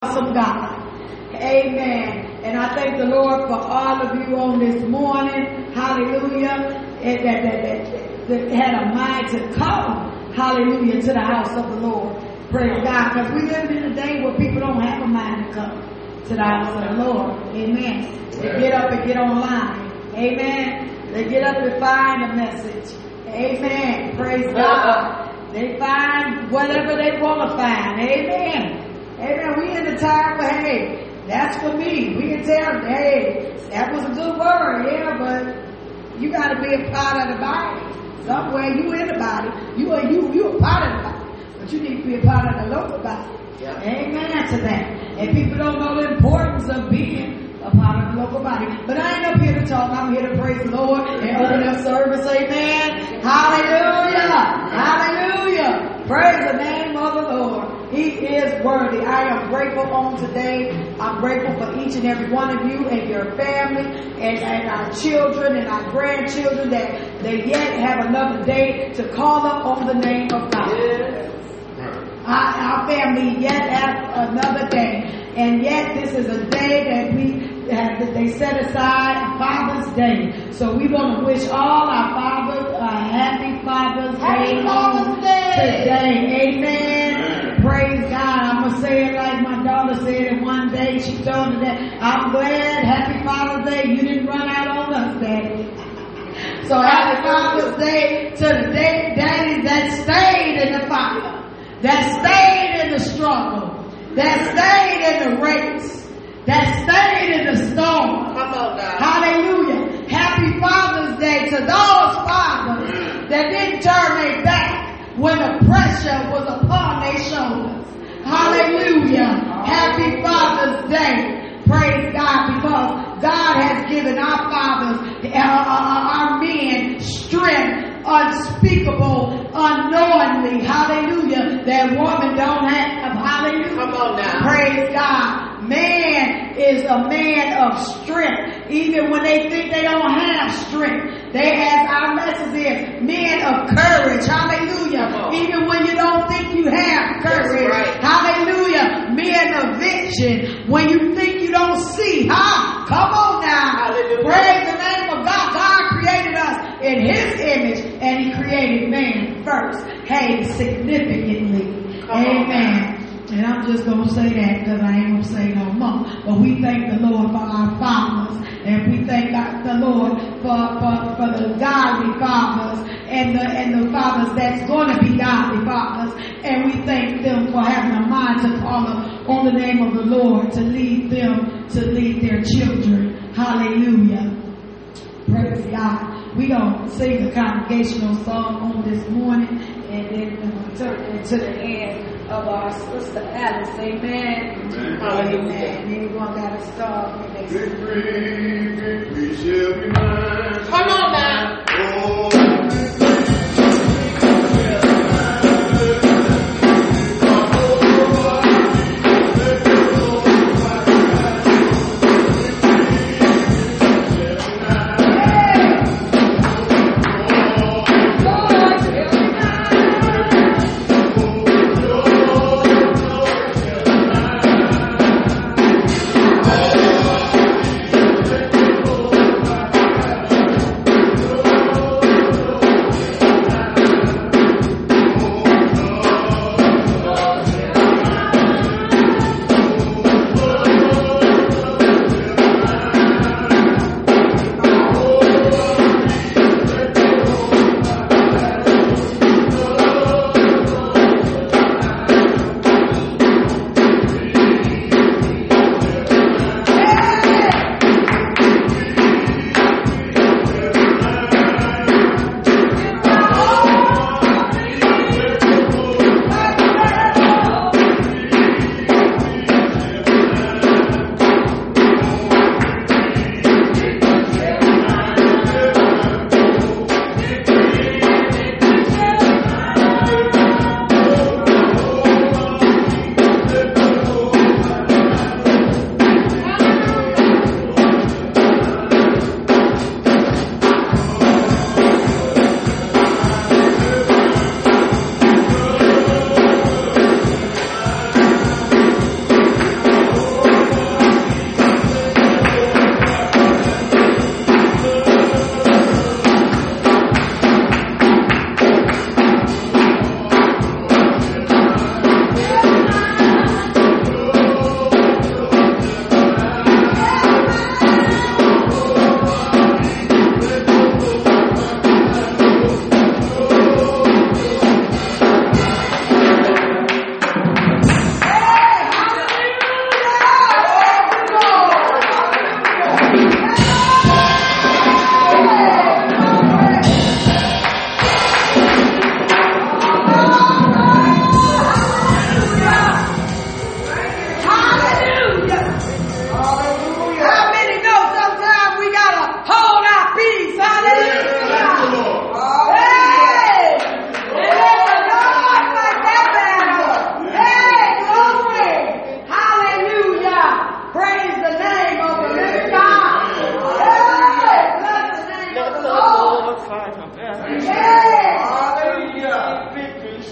awesome God. Amen. And I thank the Lord for all of you on this morning. Hallelujah. And that, that, that, that had a mind to come. Hallelujah. To the house of the Lord. Praise God. Because we live in a day where people don't have a mind to come to the house of the Lord. Amen. They get up and get online. Amen. They get up and find a message. Amen. Praise uh-huh. God. They find whatever they want to find. Amen. Amen. We in the time where, hey, that's for me. We can tell, hey, that was a good word, yeah, but you got to be a part of the body. Somewhere you in the body. You are you you a part of the body, but you need to be a part of the local body. Amen to that. And people don't know the importance of being a part of the local body. But I ain't up here to talk. I'm here to praise the Lord and open up service. Amen. Hallelujah. Hallelujah. Praise the name of the Lord. He is worthy. I am grateful on today. I'm grateful for each and every one of you and your family and, and our children and our grandchildren that they yet have another day to call up on the name of God. Our, our family yet have another day. And yet this is a day that we have, that they set aside Father's Day. So we want to wish all our fathers a uh, happy Father's Happy Day. Father's Day. Today. Amen. Praise God. I'm going to say it like my daughter said it one day. She told me that I'm glad. Happy Father's Day. You didn't run out on us, Daddy. So happy Father's Day to the day, daddies that stayed in the fire, that stayed in the struggle, that stayed in the race, that stayed in the storm. Come on. Hallelujah. Happy Father's Day to those fathers that didn't turn their back when the pressure was upon their shoulders. Hallelujah. Happy Father's Day. Praise God because God has given our fathers, uh, uh, our men, strength unspeakable, unknowingly. Hallelujah. That woman don't have. Hallelujah. Come on now. Praise God. Man is a man of strength. Even when they think they don't have strength. They as our message is men of courage. Hallelujah. Even when you don't think you have courage. right. Hallelujah. Men of vision. When you think you don't see. Huh? Come on now. Hallelujah. Praise the name of God. God created us in his image and he created man first. Hey, significantly. Come Amen. And I'm just gonna say that because I ain't gonna say no more. But we thank the Lord for our fathers, and we thank the Lord for, for, for the godly fathers and the and the fathers that's gonna be godly fathers. And we thank them for having a mind to call on the name of the Lord to lead them to lead their children. Hallelujah. Praise God. We gonna sing a congregational song on this morning, and then we're gonna turn it to the end of our sister Alice. Amen. Hallelujah. Anyone got a star? when they sing? Victory, victory shall be mine. Come on now.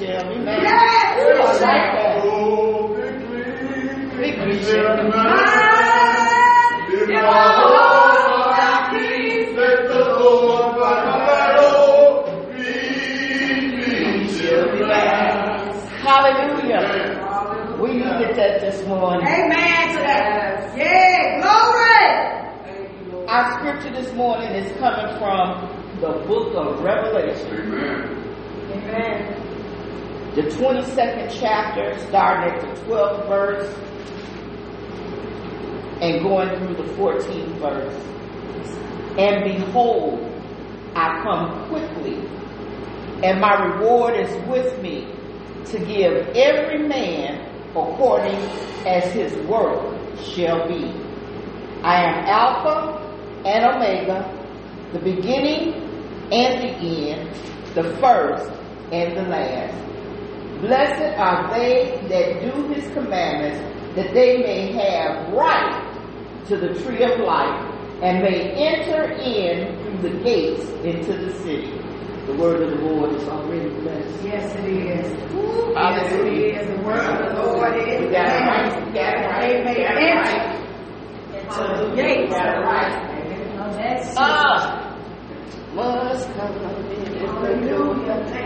Yes, oh, victory, victory the Lord peace, let the Lord Hallelujah. We needed that this morning. Amen glory. Our scripture this morning is coming from the book of Revelation. Amen. Amen the 22nd chapter, starting at the 12th verse and going through the 14th verse. And behold, I come quickly, and my reward is with me to give every man according as his work shall be. I am Alpha and Omega, the beginning and the end, the first and the last. Blessed are they that do his commandments, that they may have right to the tree of life and may enter in through the gates into the city. The word of the Lord is already blessed. Yes, it is. Yes, it Hallelujah. The word of the Lord is. Got it right. We right. Amen. It right. Into the gates. It right. Ah, must come in. Hallelujah.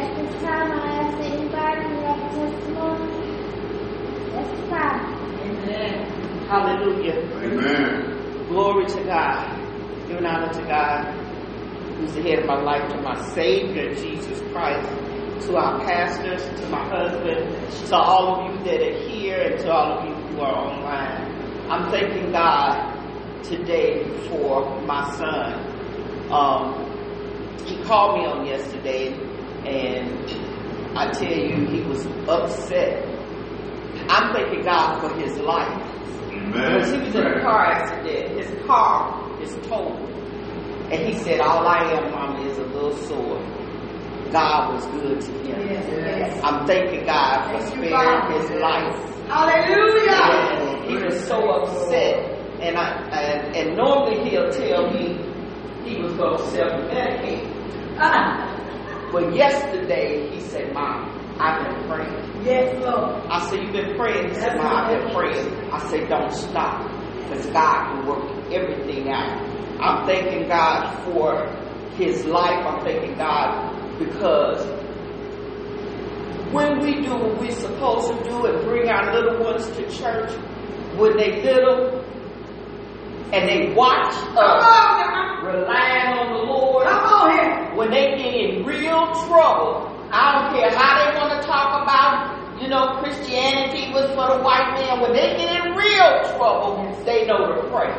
At this time, I ask that anybody who have a testimony, testify. Amen. Hallelujah. Amen. Glory to God. Giving honor to God, who's the head of my life, to my Savior, Jesus Christ, to our pastors, to my husband, to all of you that are here, and to all of you who are online. I'm thanking God today for my son. Um, he called me on yesterday, and I tell you, he was upset. I'm thanking God for his life. Because he was in a car accident. His car is totaled. And he said, All I am, Mama, is a little sore. God was good to him. Yes, yes. I'm thanking God for Thank sparing Father. his life. Hallelujah. And he was so upset. And I and, and normally he'll tell me he was going to self-medicate. Ah, But yesterday he said, Mom, I've been praying. yes, Lord. I said, You've been praying? He said, Mom, I've been praying. I said, Don't stop. Because God can work everything out. I'm thanking God for his life. I'm thanking God because when we do what we're supposed to do and bring our little ones to church, when they little and they watch us on relying on the Lord, Come on here. when they get in real trouble, I don't care how they want to talk about, you know, Christianity was for the white man. When they get in real trouble, they know to pray.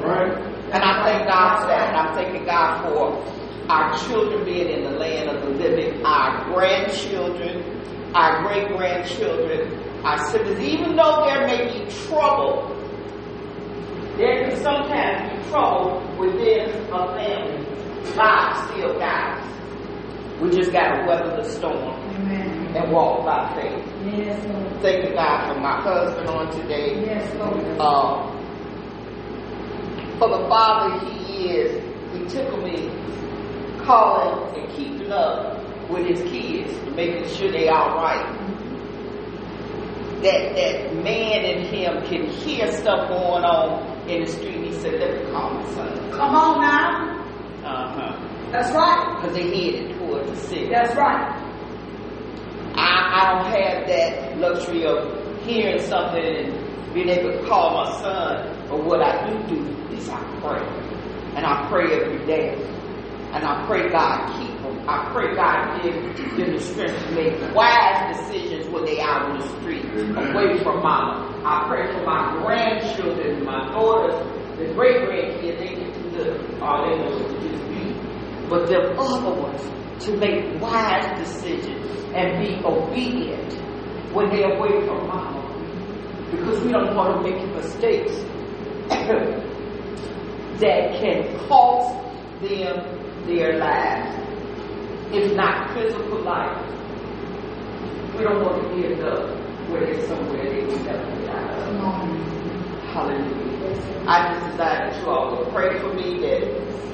Right. And I thank God for that. And I'm thanking God for our children being in the land of the living, our grandchildren, our great grandchildren, our siblings, even though there may be trouble, there can sometimes be trouble within a family. God still guides. We just got to weather the storm Amen. and walk by faith. Yes, Lord. Thanking God for my husband on today. Yes, Lord. Uh, for the father he is, he took me calling and keeping up with his kids, making sure they all right. That that man in him can hear stuff going on in the street. He said, "Let me call my son." Come on now. Uh huh. That's right. Because they headed toward the city. That's right. I, I don't have that luxury of hearing something and being able to call my son. But what I do do is I pray. And I pray every day. And I pray God keep. I pray God give them the strength to make wise decisions when they out in the street, Amen. away from mama. I pray for my grandchildren, my daughters, the great grandkids, they get too little. All they know is to just be. But the other ones to make wise decisions and be obedient when they're away from mama. because we don't want to make mistakes that can cost them their lives, if not physical life. We don't want to end up where there's somewhere they can never get out of. Hallelujah. I just desire that you all will pray for me that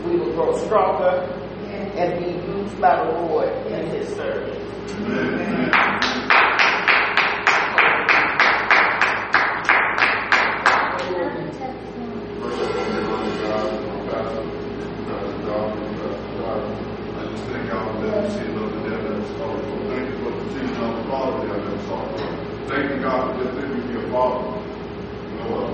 we will grow stronger and be used by the Lord in His service. Another testimony. First of all, give honor to God, my pastor, Pastor Darwin, Pastor Darwin. I just thank God for letting me see another day that was sorry. So thank you for continuing on the father that I never saw. Thank you, God, for just letting me be a You know?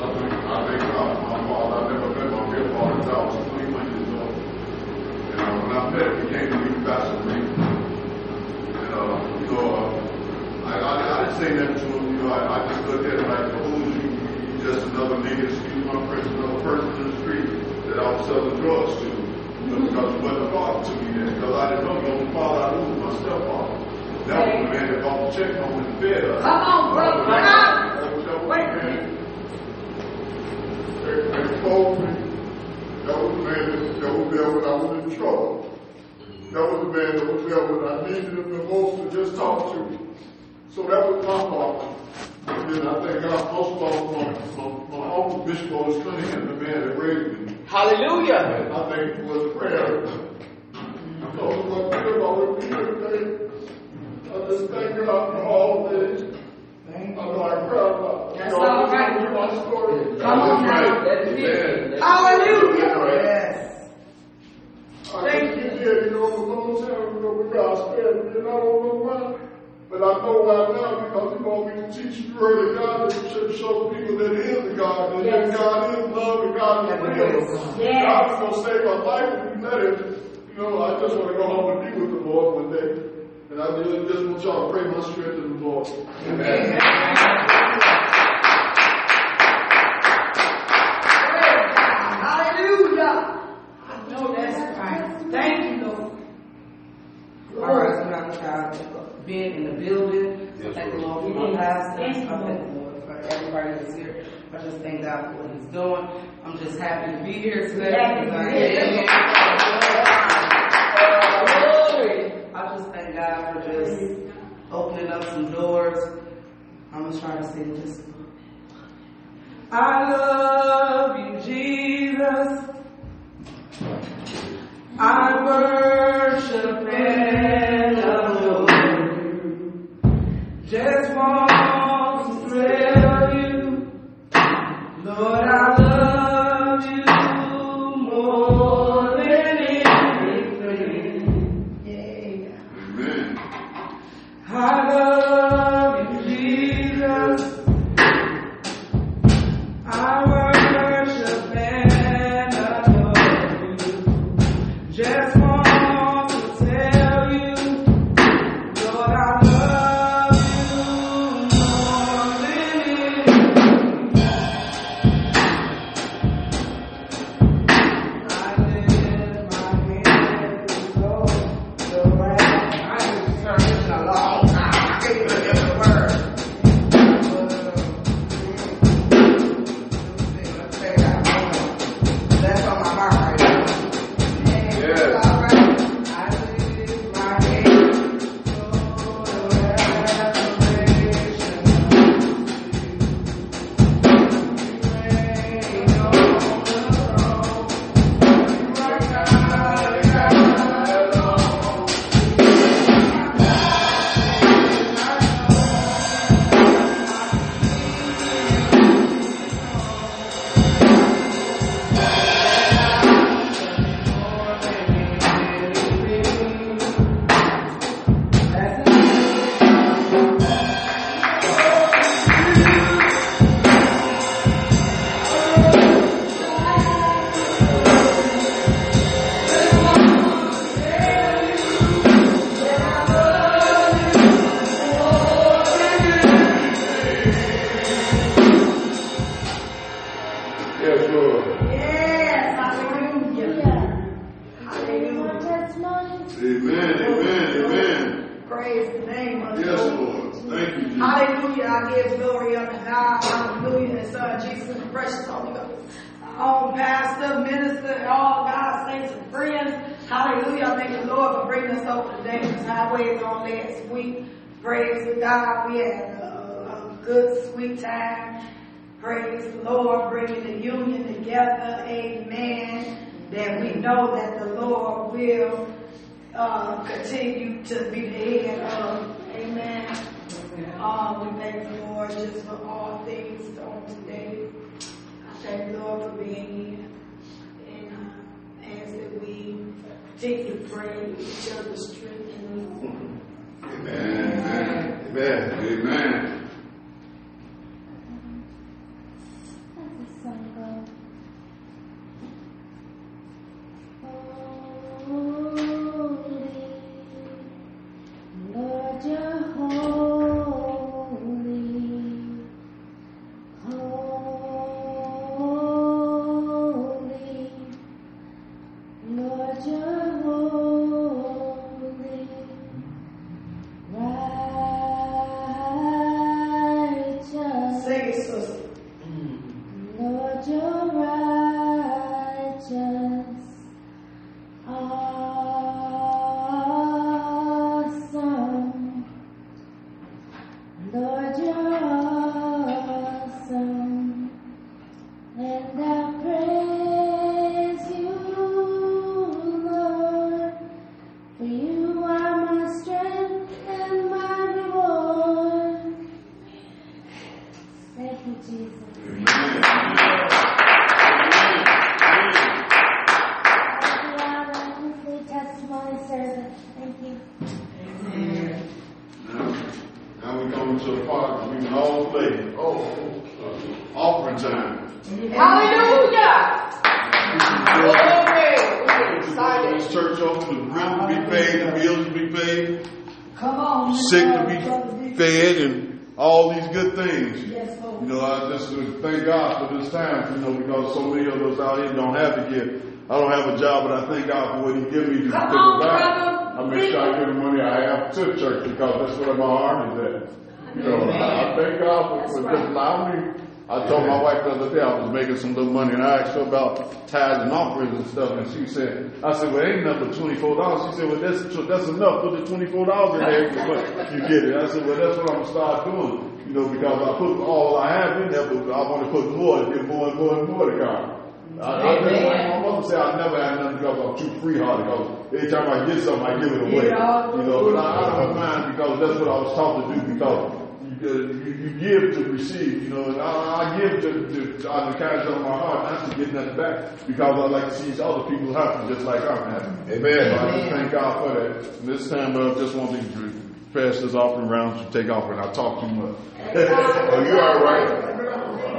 I think, I thank God my father. I never met my real father until I was 21 years old. And uh, when I met him, he came to me, Pastor Reed. And, uh, you know, uh, I, I, I didn't say that to you I, just looked at like, who is you? You just another nigga, excuse another person in the street that I was selling drugs to. You know, because he wasn't a father to me then, because I didn't know the only father I knew was my stepfather. That was the man that the check home and fed. Come on, brother. That was the man- Come that was the Wait. man that- that told me, that was the man that, that was there when I was in trouble. That was the man that was there when I needed him the most to just talk to me. So that was my father. And then I thank God most of all for my, my, my uncle Bishop Otis Cunningham, the man that raised me. Hallelujah. And I think it was prayer. I told him what prayer I would be today. I just thank God for all this. I'm like proud. That's all right. Hear my story. Come on now. That's it. Hallelujah. Yes. I think you did, you know, a long time ago, but God spared me, and I don't know why. But I know why now, because He want me to teach you the word of God and to show people that He is the God, and that Yes. God is love, and God is real. Yes. God is going to save my life if you let Him. You know, I just want to go home and be with the Lord one day. And I just, just want y'all to pray my strength in the Lord. Amen. Hallelujah. I know that's right. Thank you, Lord. All right, so now child being in the building. So thank the Lord for my pastor. I thank the Lord for everybody that's here. I just thank God for what He's doing. I'm just happy to be here today. Happy to because be I here. I just thank God for just opening up some doors. I'm gonna try to sing just. I love you, Jesus. I worship and adore you. Just want to tell you, Lord, I love I know that the Lord will uh, continue to be the head of. Amen. Um, we thank the Lord just for all things on today. I thank the Lord for being here. And uh, ask that we continue to pray each other's strength and Lord. Amen. Amen. Amen. Uh, thank God for this time, you know, because so many of us out here don't have to give. I don't have a job, but I thank God for what He gave me to Come on, back. I make sure I give the money I have to church because that's where my heart is at. You know, I, I thank God for, for just allowing me. I told my wife the other day I was making some little money, and I asked her about tithes and offerings and stuff, and she said, "I said, well, ain't nothing but four dollars." She said, "Well, that's that's enough. Put the twenty four dollars in there, but you get it." I said, "Well, that's what I'm gonna start doing." You know, because I put all I have in there, but I want to put more and give more and more and more to God. I, I never, Amen. my mother said I never had nothing because I'm too free hearted. Because every time I get something, I give it away. Yeah. You know, but I, I don't mind because that's what I was taught to do. Because you, you, you give to receive. You know, and I, I give to, to out of the kindness of my heart, not to get nothing back. Because I like to see other people happy, just like I'm happy. Amen. I just thank God for that. This time, I just want to pass this offering round to take off, and I talk too much. oh, you all right?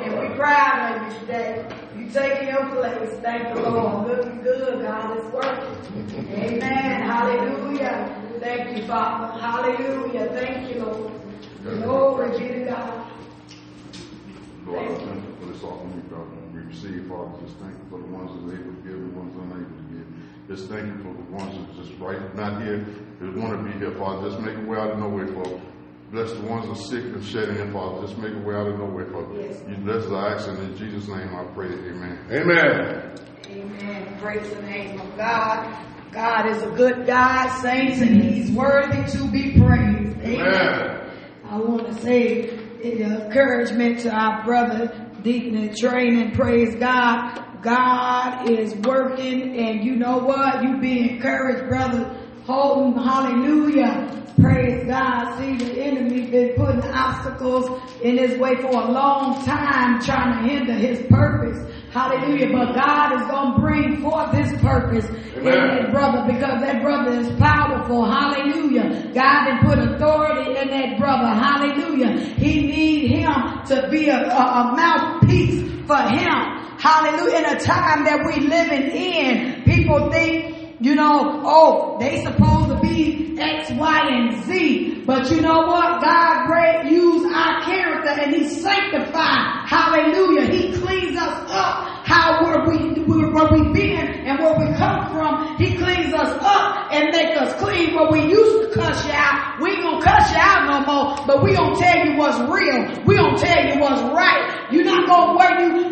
And we proud of you today. You taking your place. Thank the Lord. Looking good. God is working. Amen. Hallelujah. Thank you, Father. Hallelujah. Thank you, Lord. Glory be to God. Lord, I thank you for this offering God we receive, Father. Just thank you for the ones that are able to give and the ones unable to give. Just thank you for the ones that are just right not here, that want to be here, Father. Just make a way out of nowhere, Father. Bless the ones that are sick and shedding in, Father. Just make a way out of nowhere, Father. Yes. You bless the action in Jesus' name I pray. Amen. Amen. Amen. Praise the name of God. God is a good God, saints, and He's worthy to be praised. Amen. I want to say encouragement to our brother Deacon in training. Praise God. God is working, and you know what? You be encouraged, brother. Holden, hallelujah. Praise God. See, the enemy been putting obstacles in his way for a long time, trying to hinder his purpose. Hallelujah. But God is going to bring forth his purpose in Amen. that brother because that brother is powerful. Hallelujah. God has put authority in that brother. Hallelujah. He need him to be a, a, a mouthpiece for him. Hallelujah. In a time that we living in, people think, you know, oh, they supposed to be X, Y, and Z. But you know what? God great use our character and He sanctified. Hallelujah. He cleans us up. How where we where we been and where we come from. He cleans us up and make us clean. Where we used to cuss you out, we ain't gonna cuss you out no more. But we gonna tell you what's real. We gonna tell you what's right. You're not gonna where you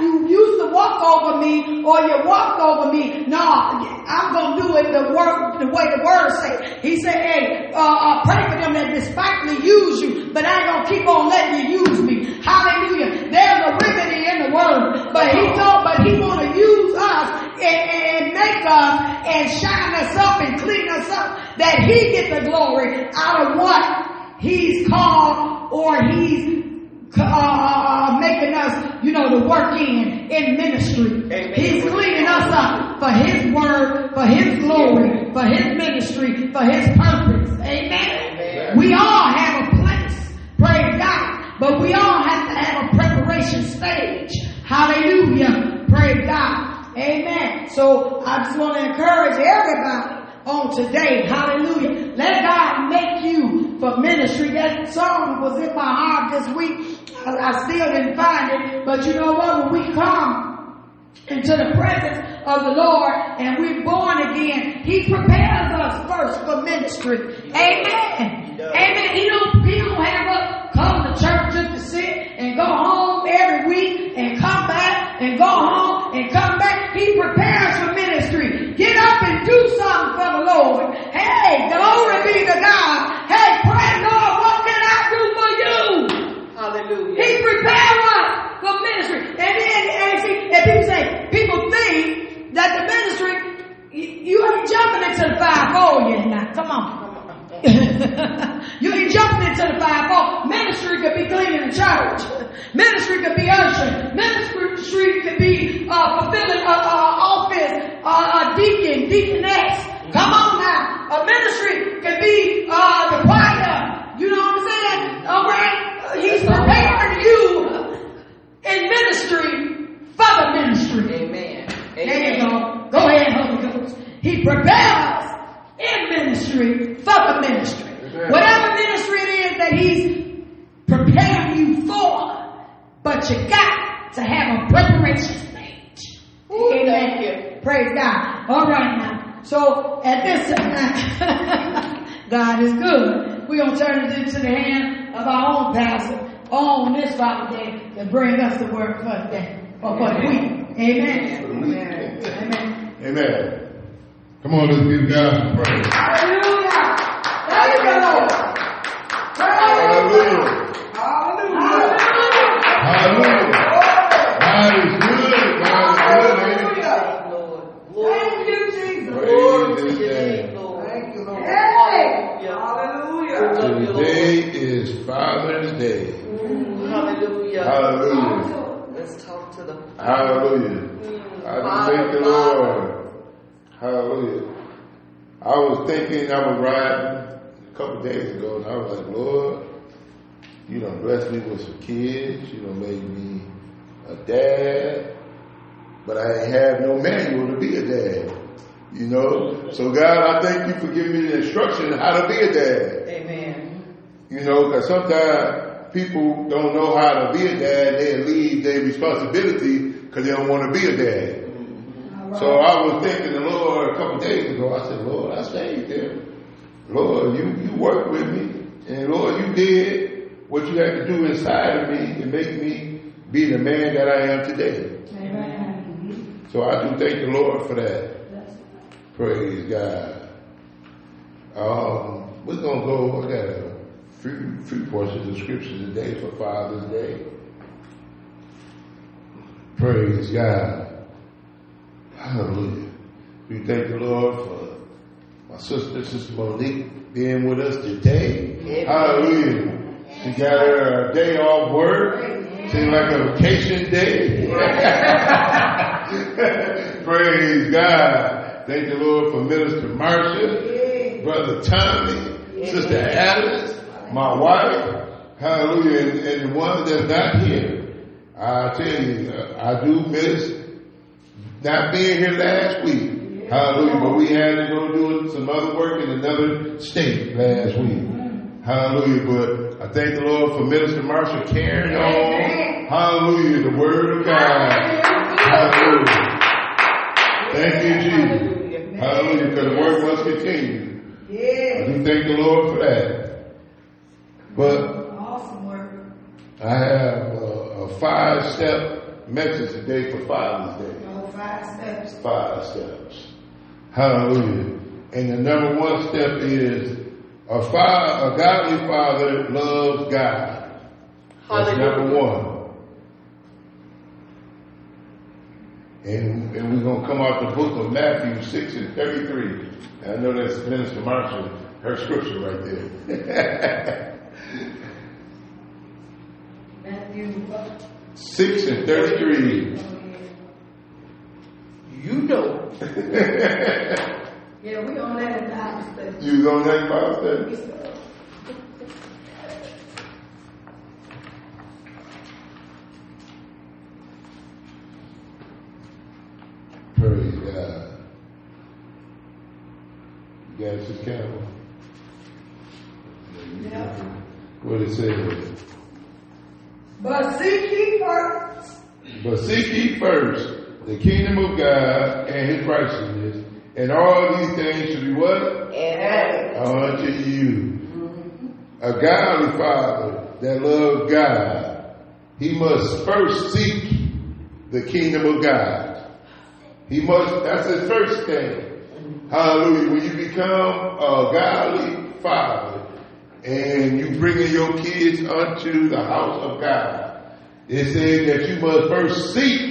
you used to walk over me or you walked over me. No, I'm gonna do it the word the way the word say. He said, "Hey, uh, uh, pray for them that despitefully use you, but I ain't gonna keep on letting you use me." Hallelujah. There's a remedy in the word, but he but he wanna use us and, and make us and shine us up and clean us up that he get the glory out of what he's called or he's uh, making us, you know, to work in, in ministry. Amen. He's cleaning us up for His word, for His glory, for His ministry, for His purpose. Amen. Amen. We all have a place, praise God, but we all have to have a preparation stage. Hallelujah. Praise God. Amen. So I just want to encourage everybody on today. Hallelujah. Let God make you for ministry. That song was in my heart this week. I, still didn't find it, but you know what? When we come into the presence of the Lord and we're born again, He prepares us first for ministry. Amen. Amen. He don't, he don't have us come to church just to sit and go home week and come back and go home and come back. He prepares for ministry. Get up and do something for the Lord. Hey, glory be to God. Hey, pray, Lord, what can I do for you? Hallelujah. He prepared us for ministry. And then, and see, and people say, people think that the ministry, you, ain't jumping into the five yet now. Come on. you ain't jumping into the five Ministry could be cleaning the church. Ministry could be ushering. Ministry could be uh, fulfilling uh, uh, office, uh, deacon, deaconess. Come on now. A ministry could be uh, the choir. You know what I'm saying? All right. He's preparing you in ministry for the ministry. Amen. There you go. Go ahead, Holy Ghost. He prepares in ministry for the ministry. Amen. Whatever ministry it is that He's preparing you for, but you got to have a preparation stage. Ooh, Amen. thank you. Praise God. All right now. So at this time, God is good. We're going to turn it into the hand of our own pastor on this Father Day to bring us the word for the day or for the week. Amen. Amen. Amen. Amen. Come on, let's give God some praise. Hallelujah. Thank you, Lord. Hallelujah. Hallelujah. Hallelujah. God is good. God is good. Lord. Thank you, Jesus. he? glory to Praise your name, name. Lord. Thank you, Lord. Hey. Hallelujah. Love you, Lord. Today is Father's Day. Hallelujah. Hallelujah. Let's talk to the Hallelujah. I just thank the Lord. Hallelujah. I was thinking, I was riding a couple days ago, and I was like, Lord, you done blessed me with some kids. You done made me a dad, but I ain't have no manual to be a dad. You know? So God, I thank you for giving me the instruction how to be a dad. Amen. You know, because sometimes people don't know how to be a dad. They leave their responsibility because they don't want to be a dad. So I was thinking the Lord a couple days ago. I said, Lord, I saved them. Lord, you, you worked with me. And Lord, you did what you had to do inside of me to make me be the man that I am today. Amen. So I do thank the Lord for that. Praise God. Um, we're gonna go. I got a few, few portions of scripture today for Father's Day. Praise God. Hallelujah. We thank the Lord for my sister, Sister Monique, being with us today. Amen. Hallelujah. She got her day off work. Seemed like a vacation day. Praise God. Thank the Lord for Minister Marcia, Brother Tommy, Sister Alice, my wife. Hallelujah. And, and the ones that's not here. I tell you, uh, I do miss not being here last week. Hallelujah. But we had to go do some other work in another state last week. Hallelujah. But I thank the Lord for Minister Marshall carrying on. Hallelujah. The word of God. Hallelujah. Thank you, Jesus. Hallelujah. Because the work must continue. I Yeah. do thank the Lord for that. But Awesome work. I have uh, a, a five step message today for Father's Day. Five steps. Five steps. Hallelujah. And the number one step is a, father, a godly father loves God. That's number one. And, and we're going to come out the book of Matthew 6 and 33. I know that's Minister Marshall, her scripture right there. Matthew, 6 and 33. You know. Yeah, we on that in Bible study. You was on that Bible study? Praise God. You got it, Sister Campbell? Yeah. What did it says. But seek ye first. But seek ye first the kingdom of God and his righteousness, and all these things should be what? And Unto you. A godly father that loves God, he must first seek the kingdom of God. He must, that's his first thing. Hallelujah. When you become a godly father and you bring in your kids unto the house of God, it says that you must first seek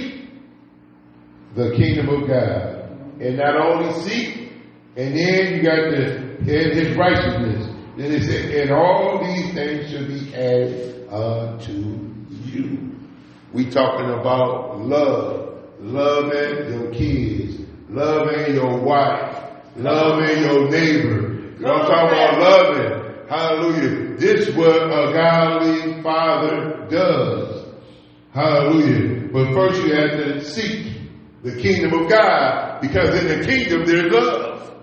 the kingdom of God. And not only seek, and then you got the and his righteousness. Then it said, and all these things shall be added unto you. We talking about love, loving your kids, loving your wife, loving your neighbor. You know what I'm talking about loving. Hallelujah. This is what a godly father does. Hallelujah. But first you have to seek the kingdom of God because in the kingdom there's love.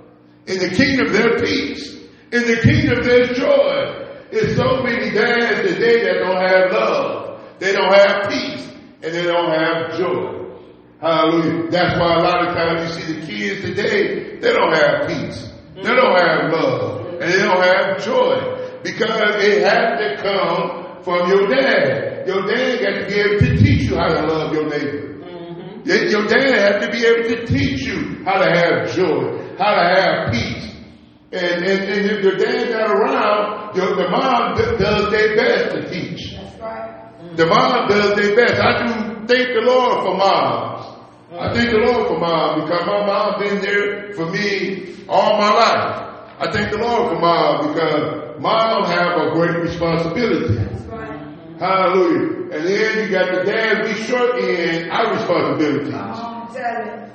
In the kingdom there's peace. In the kingdom there's joy. There's so many dads today that don't have love. They don't have peace. And they don't have joy. Hallelujah. That's why a lot of times you see the kids today, they don't have peace. They don't have love. And they don't have joy. Because it has to come from your dad. Your dad got to be able to teach you how to love your neighbor. Your your dad has to be able to teach you how to have joy, how to have peace. And, and, and if your dad not around, your, the mom d- does their best to teach. That's right. The mom does their best. I do thank the Lord for moms. I thank the Lord for mom because my mom been there for me all my life. I thank the Lord for mom because mom have a great responsibility. That's right. Hallelujah. And then you got the dad, we short in our responsibilities. Come on, tell it.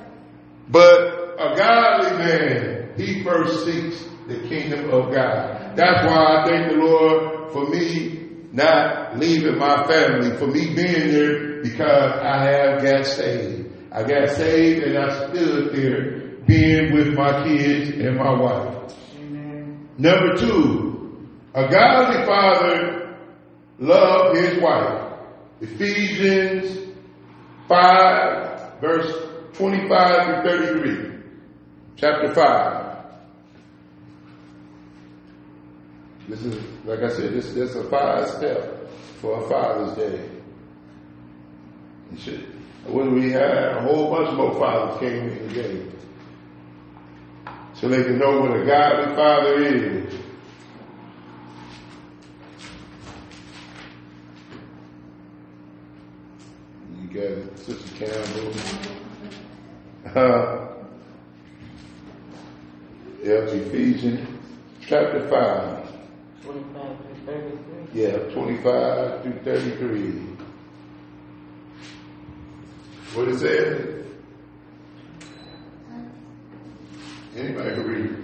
But a godly man, he first seeks the kingdom of God. That's why I thank the Lord for me not leaving my family, for me being there because I have got saved. I got saved and I stood there being with my kids and my wife. Amen. Number two, a godly father loved his wife. Ephesians 5, verse 25 to 33. Chapter 5. This is, like I said, this, this is a five step for a Father's Day. Should, when we had a whole bunch more fathers came in today. So they can know what a godly father is. You got it, Sister Campbell. Uh, yeah, Ephesians chapter 5. 25 to 33. Yeah, 25 through 33. What it says? Anybody can read.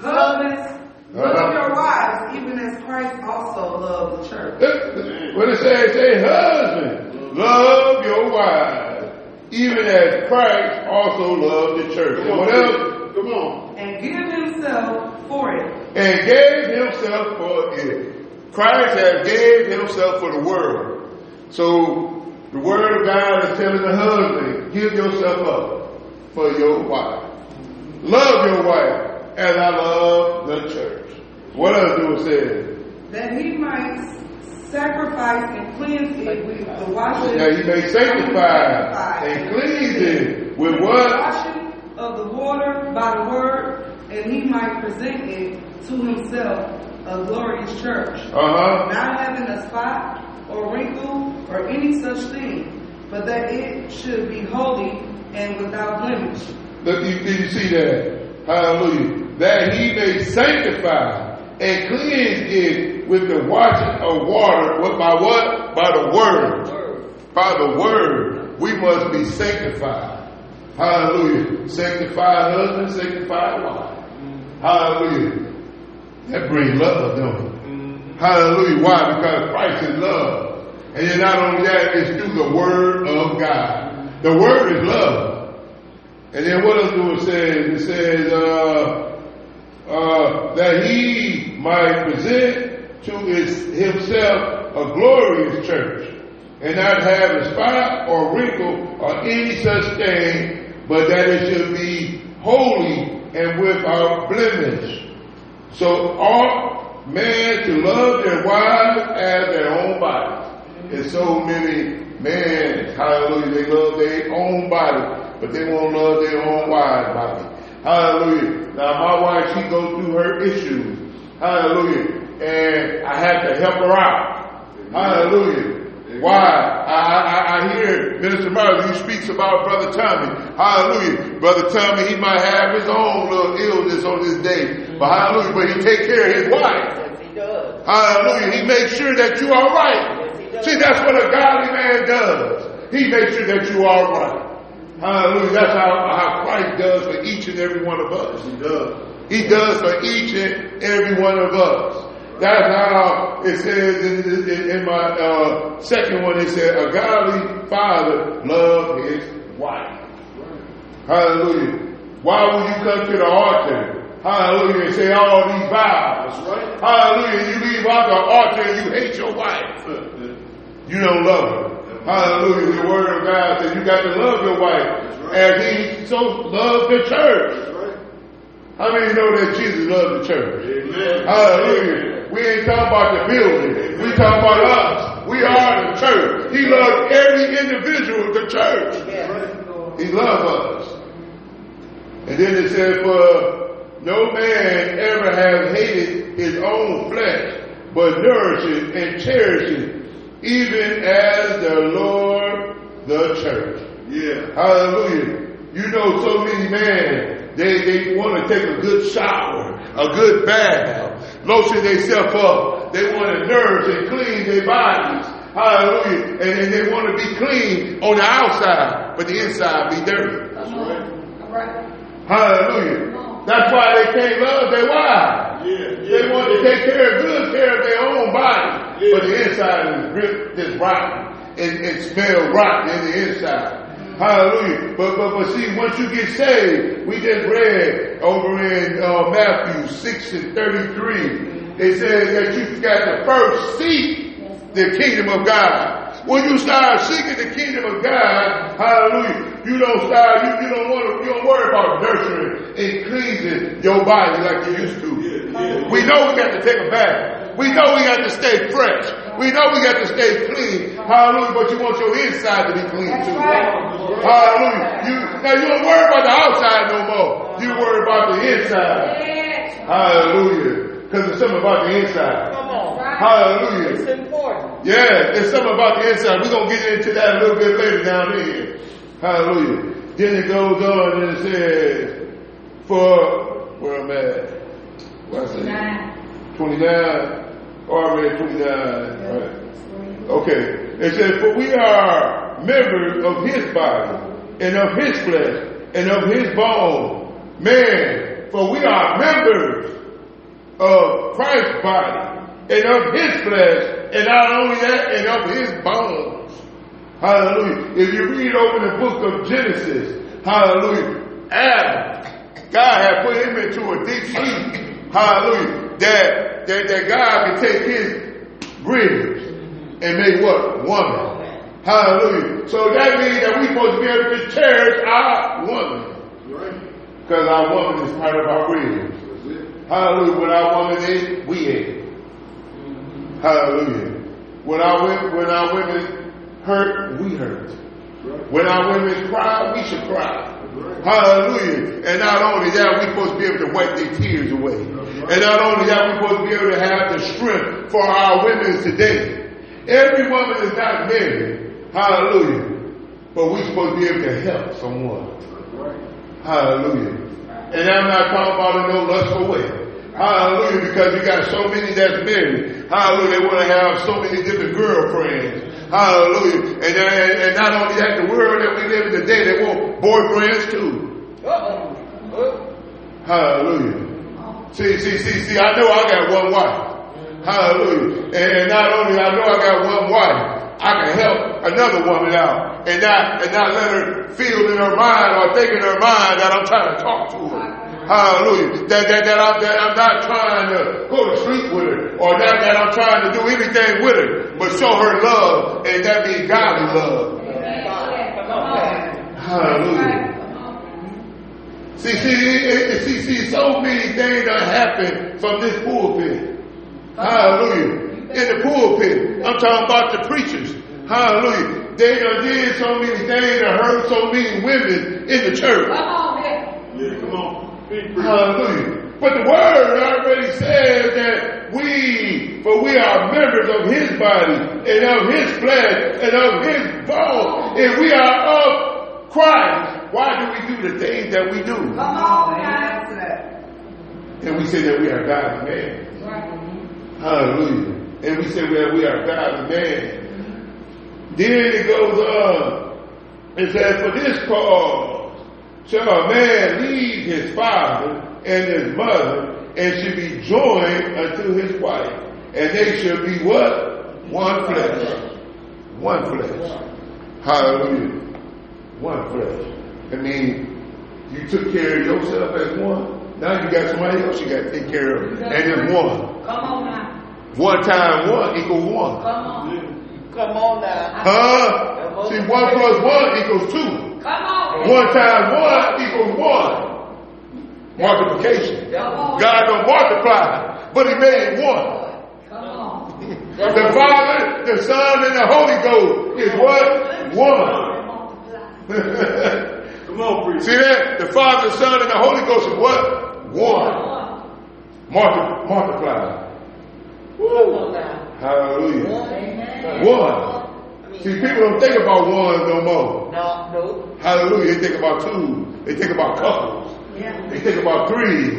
Husbands, love Uh-huh. your wives, even as Christ also loved the church. it. What it say? It say, husband, love your wives, even as Christ also loved the church. And what else? Come on. And give himself for it. and gave himself for it. Christ has gave himself for the world. So the word of God is telling the husband, give yourself up for your wife. Love your wife as I love the church. What else do it say? that he might sacrifice and cleanse it with the washing. Now you may sanctify and cleanse it with what? washing of the water by the word, and he might present it to himself a glorious church, Uh-huh. not having a spot or wrinkle or any such thing, but that it should be holy and without blemish. Look, you, did you see that? Hallelujah. That he may sanctify and cleanse it with the washing of water. What by what? By the word. By the word. We must be sanctified. Hallelujah. Sanctify husband, sanctify wife. Hallelujah. That brings love, don't it? Hallelujah. Why? Because Christ is love. And then not only that, it's through the word of God. The word is love. And then what else do it say? It says, uh, uh, that he might present to his, himself a glorious church and not have a spot or wrinkle or any such thing, but that it should be holy and without blemish. So ought men to love their wives as their own bodies. And so many men, hallelujah, they love their own body, but they won't love their own wives' body. Hallelujah. Now my wife, she goes through her issues. Hallelujah. And I had to help her out. Hallelujah. Why? I, I, I hear Minister Marley, he speaks about Brother Tommy. Hallelujah. Brother Tommy, he might have his own little illness on this day. But mm-hmm. hallelujah, but he take care of his wife. Yes, he does. Hallelujah. He makes sure that you are right. Yes, See, that's what a godly man does. He makes sure that you are right. Hallelujah. That's how, how Christ does for each and every one of us. He does. He does for each and every one of us. That's how it says in, in, in my uh, second one. It said, "A godly father loves his wife." Hallelujah. Why would you come to the altar? Hallelujah. And say all these vows. right. Hallelujah. You leave out the altar and you hate your wife. You don't love her. Hallelujah. The word of God says you got to love your wife as he so loved the church. Right. How many know that Jesus loved the church? Amen. Hallelujah. We ain't talking about the building. We talking about us. We are the church. He loved every individual of the church. He loved us. And then it said, for no man ever has hated his own flesh, but nourishes and cherishes, even as the Lord the church. Yeah. Hallelujah. You know so many men, they, they want to take a good shower, a good bath, lotion themselves up. They want to nourish and clean their bodies. Hallelujah. And, and they want to be clean on the outside, but the inside be dirty. That's right. All right. Hallelujah. That's why they can't love their wives. Yeah. They want to take care of good care of their own body, but the inside is rip, is rotten. It, it smells rotten in the inside. Hallelujah. But, but, but see, once you get saved, we just read over in uh, Matthew 6 and 33, it says that you got to first seek the kingdom of God. When you start seeking the kingdom of God, hallelujah, you don't start, you, you don't want to, you don't worry about nurturing and cleansing your body like you used to. We know we got to take a bath. We know we got to stay fresh. We know we got to stay clean. Hallelujah. But you want your inside to be clean too. Hallelujah. You, now you don't worry about the outside no more. You worry about the inside. Hallelujah. Because it's something about the inside. Come on. Hallelujah. It's important. Yeah, there's something about the inside. We're going to get into that a little bit later down here. Hallelujah. Then it goes on and it says, for, where I'm I at? What's it? Nine. 29. Oh, I read 29. Right. Okay. It says, for we are members of his body and of his flesh and of his bone. Man, for we are members of Christ's body and of his flesh, and not only that, and of his bones. Hallelujah. If you read over the book of Genesis, hallelujah, Adam, God had put him into a deep sleep. Hallelujah. That, that, that God can take his ribs and make what? Woman. Hallelujah. So that means that we're supposed to be able to cherish our woman. Because our woman is part of our ribs. Hallelujah. What our woman is, we is. Hallelujah. When our when our women hurt, we hurt. When our women cry, we should cry. Hallelujah. And not only that, we're supposed to be able to wipe their tears away. And not only that, we're supposed to be able to have the strength for our women today. Every woman is not married. Hallelujah. But we're supposed to be able to help someone. Hallelujah. And I'm not talking about in no lustful way. Hallelujah, because you got so many that's married. Hallelujah, they want to have so many different girlfriends. Hallelujah. And, and, and not only that, the world that we live in today, they want boyfriends too. Hallelujah. See, see, see, see, I know I got one wife. Hallelujah. And, and not only I know I got one wife, I can help another woman out and not and not let her feel in her mind or think in her mind that I'm trying to talk to her. Hallelujah. That, that, that, I'm, that I'm not trying to go to sleep with her or that, that I'm trying to do anything with her, but show her love and that means godly love. Hallelujah. See, see, it, see, see, so many things that happen from this pulpit. Hallelujah. In the pulpit. I'm talking about the preachers. Hallelujah. They done did so many things and hurt so many women in the church. Yeah, come on. Hallelujah. But the word already says that we, for we are members of his body and of his flesh and of his bone. And we are of Christ. Why do we do the things that we do? Answer that. And we say that we are God's man. Hallelujah. And we say that we are God's man. Then it goes on. It says, for this cause shall a man leave his father and his mother and shall be joined unto his wife. And they shall be what? One flesh. One flesh. Hallelujah. One flesh. I mean, you took care of yourself as one. Now you got somebody else you got to take care of. And it's one. Come on now. One time one equals one. Come on. Come on now. Huh? See, one plus one equals two. Come on. One times one equals one. Multiplication. God don't multiply, but he made one. Come on. The Father, the Son, and the Holy Ghost is what? One. Come on, preacher. See that? The Father, the Son, and the Holy Ghost is what? One. Multi- multiply. Come on now. Hallelujah. One. See, people don't think about one no more. No, no. Hallelujah. They think about two. They think about couples. Yeah. They think about three.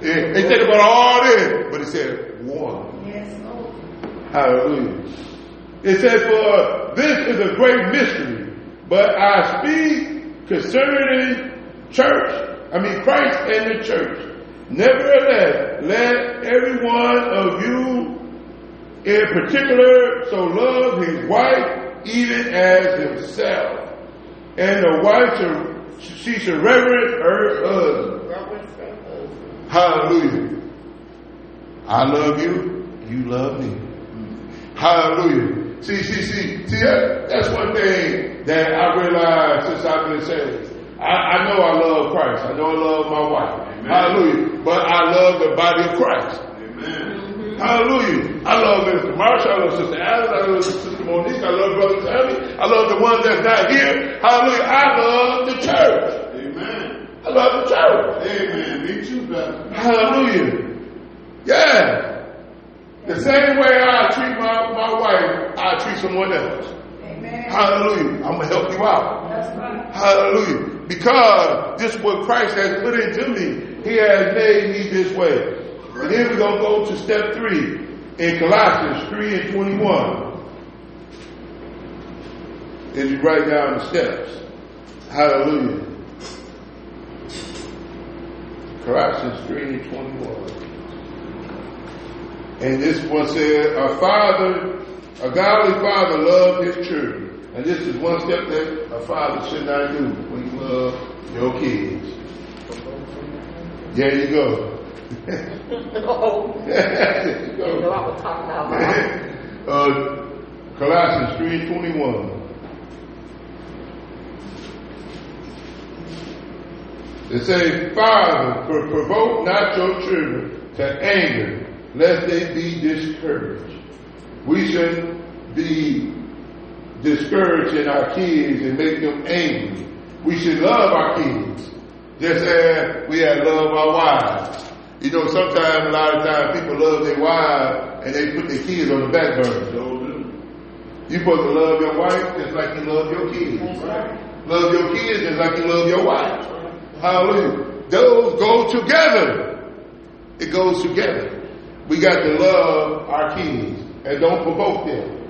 They, they think about all this. But it said one. Yes, Lord. Hallelujah. It says, For this is a great mystery, but I speak concerning church, I mean Christ and the church. Nevertheless, let every one of you in particular so love his wife even as himself. And the wife should, she should reverence her husband. Reverence her husband. Hallelujah. I love you, you love me. Hallelujah. See, see, see, see, that, that's one thing that I realized since I've been saved. I, I know I love Christ. I know I love my wife. Amen. Hallelujah. But I love the body of Christ. Amen. Hallelujah. I love Mr. Marshall. I love Sister Alice. I love Sister Monique. I love Brother Tammy. I love the ones that's not here. Hallelujah. I love the church. Amen. I love the church. Amen. Me too, brother. Hallelujah. Yeah. The same way I treat my, my wife, I treat someone else. Amen. Hallelujah. I'm going to help you out. That's right. Hallelujah. Because this is what Christ has put into me. He has made me this way. And then we're going to go to step three in Colossians 3 and 21. As you write down the steps. Hallelujah. Colossians 3 and 21. And this one said, a father, a godly father loved his children. And this is one step that a father should not do when you love your kids. There you go. There you know. I was talking about uh, Colossians 3 and 21. It says, Father, pro- provoke not your children to anger, lest they be discouraged. We should be discouraging our kids and make them angry. We should love our kids. Just as we have loved our wives. You know, sometimes, a lot of times, people love their wives and they put their kids on the back burner. You're supposed to love your wife just like you love your kids. Love your kids just like you love your wife. Hallelujah. Those go together. It goes together. We got to love our kids and don't provoke them.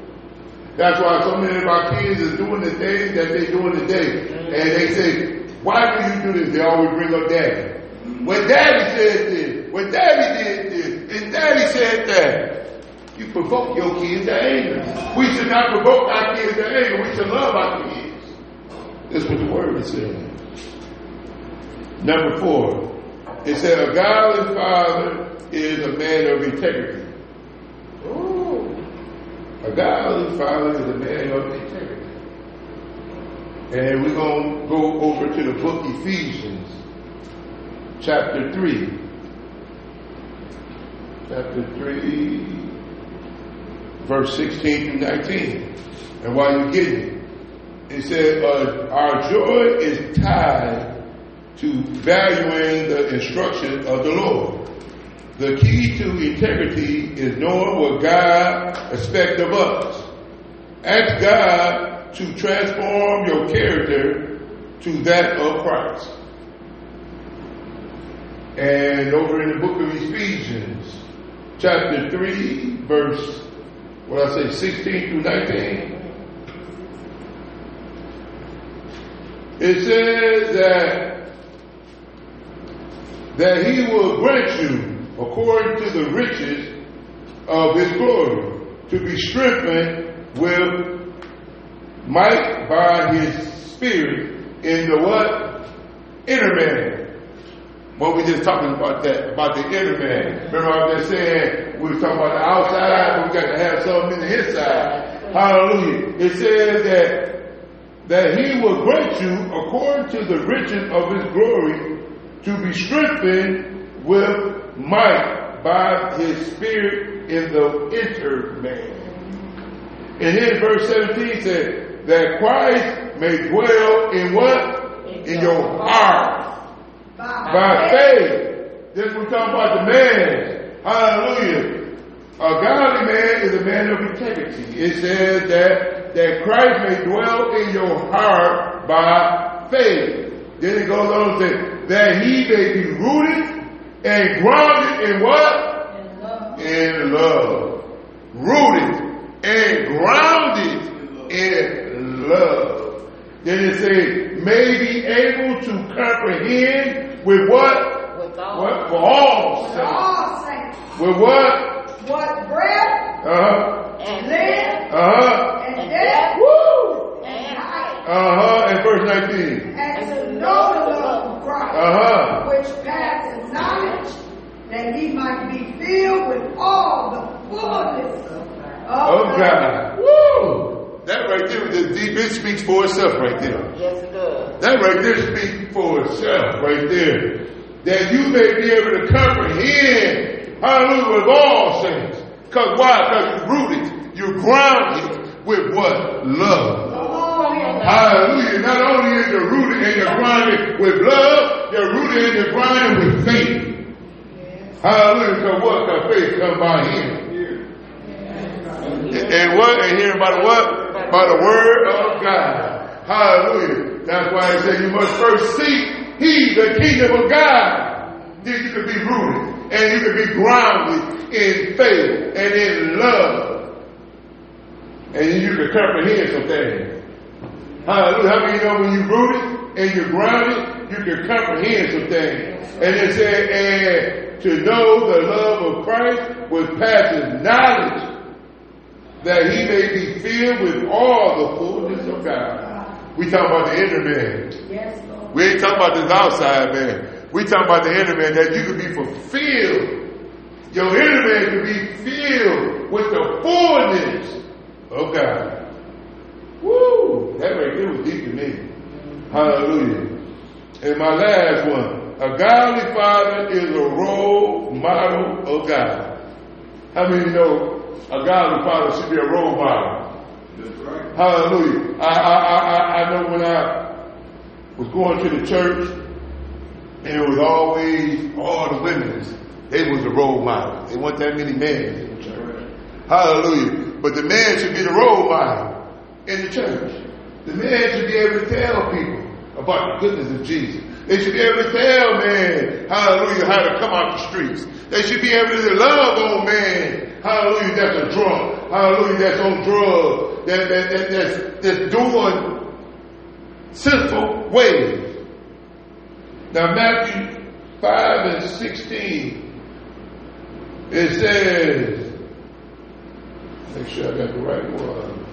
That's why so many of our kids are doing the things that they're doing today. And they say, why do you do this? They always bring up daddy. When daddy said this, when daddy did this, and daddy said that, you provoke your kids to anger. We should not provoke our kids to anger. We should love our kids. That's what the word is saying. Number four, it said a godly father is a man of integrity. Ooh. A godly father is a man of integrity. And we're going to go over to the book Ephesians, chapter 3. Chapter 3, verse 16 through 19. And while you're getting it, it said, uh, Our joy is tied to valuing the instruction of the Lord. The key to integrity is knowing what God expects of us. Ask God to transform your character to that of Christ. And over in the book of Ephesians, chapter 3, verse, what I say, 16 through 19, it says that, that he will grant you, according to the riches of his glory, to be strengthened with might by his spirit in the what? Inner man. What we just talking about that, about the inner man. Remember I was just saying, we were talking about the outside, but we got to have something in the inside. Hallelujah. It says that, that he will grant you, according to the riches of his glory, to be strengthened with might by his spirit in the inner man. And then verse 17 said that Christ may dwell in what? In your heart. By faith. This we're talking about the man. Hallelujah. A godly man is a man of integrity. It says that, that Christ may dwell in your heart by faith. Then it goes on to say that he may be rooted and grounded in what? In love. In love. Rooted and grounded in love. Then it says, may be able to comprehend with what? With all. What? For all With saints. all saints. With what? What breath, Uh-huh. And live, Uh-huh. and death, Woo! And height. Uh-huh. And verse 19. and to know the love of Christ, Uh-huh. which passes knowledge, that he might be filled with all the fullness of Oh God. God. Woo! That right there, the deep, it speaks for itself right there. Yes, it does. That right there speaks for itself right there. That you may be able to comprehend, hallelujah, with all saints. Cause why? Cause you're rooted, you're grounded with what? Love. Hallelujah. Not only is you rooted and you're grounded with love, you're rooted and you're grounded with faith. Hallelujah. Because what? Because faith comes by him. And what? And hearing by the what? By the word of God. Hallelujah. That's why it said you must first seek he, the kingdom of God. Then you can be rooted and you can be grounded in faith and in love. And you can comprehend some things. Hallelujah. How many know when you're rooted and you're grounded, you can comprehend some things. And it said, and to know the love of Christ which passes knowledge, that he may be filled with all the fullness of God. We talking about the inner man. Yes, Lord. We ain't talking about this outside man. We talking about the inner man that you can be fulfilled. Your inner man can be filled with the fullness of God. Woo! That right there was deep to me. Hallelujah. And my last one. A godly father is a role model of God. How many know a godly father should be a role model? That's right. Hallelujah. I, I, I, I- know when I was going to the church, and it was always all the women. They was the role model. There wasn't that many men in the church. Hallelujah. But the man should be the role model in the church. The man should be able to tell people about the goodness of Jesus. They should be able to tell man, hallelujah, how to come out the streets. They should be able to love on man, hallelujah, that's a drunk, hallelujah, that's on drugs, that, that, that, that's, that's doing sinful ways. Now Matthew 5 and 16, it says, make sure I got the right one.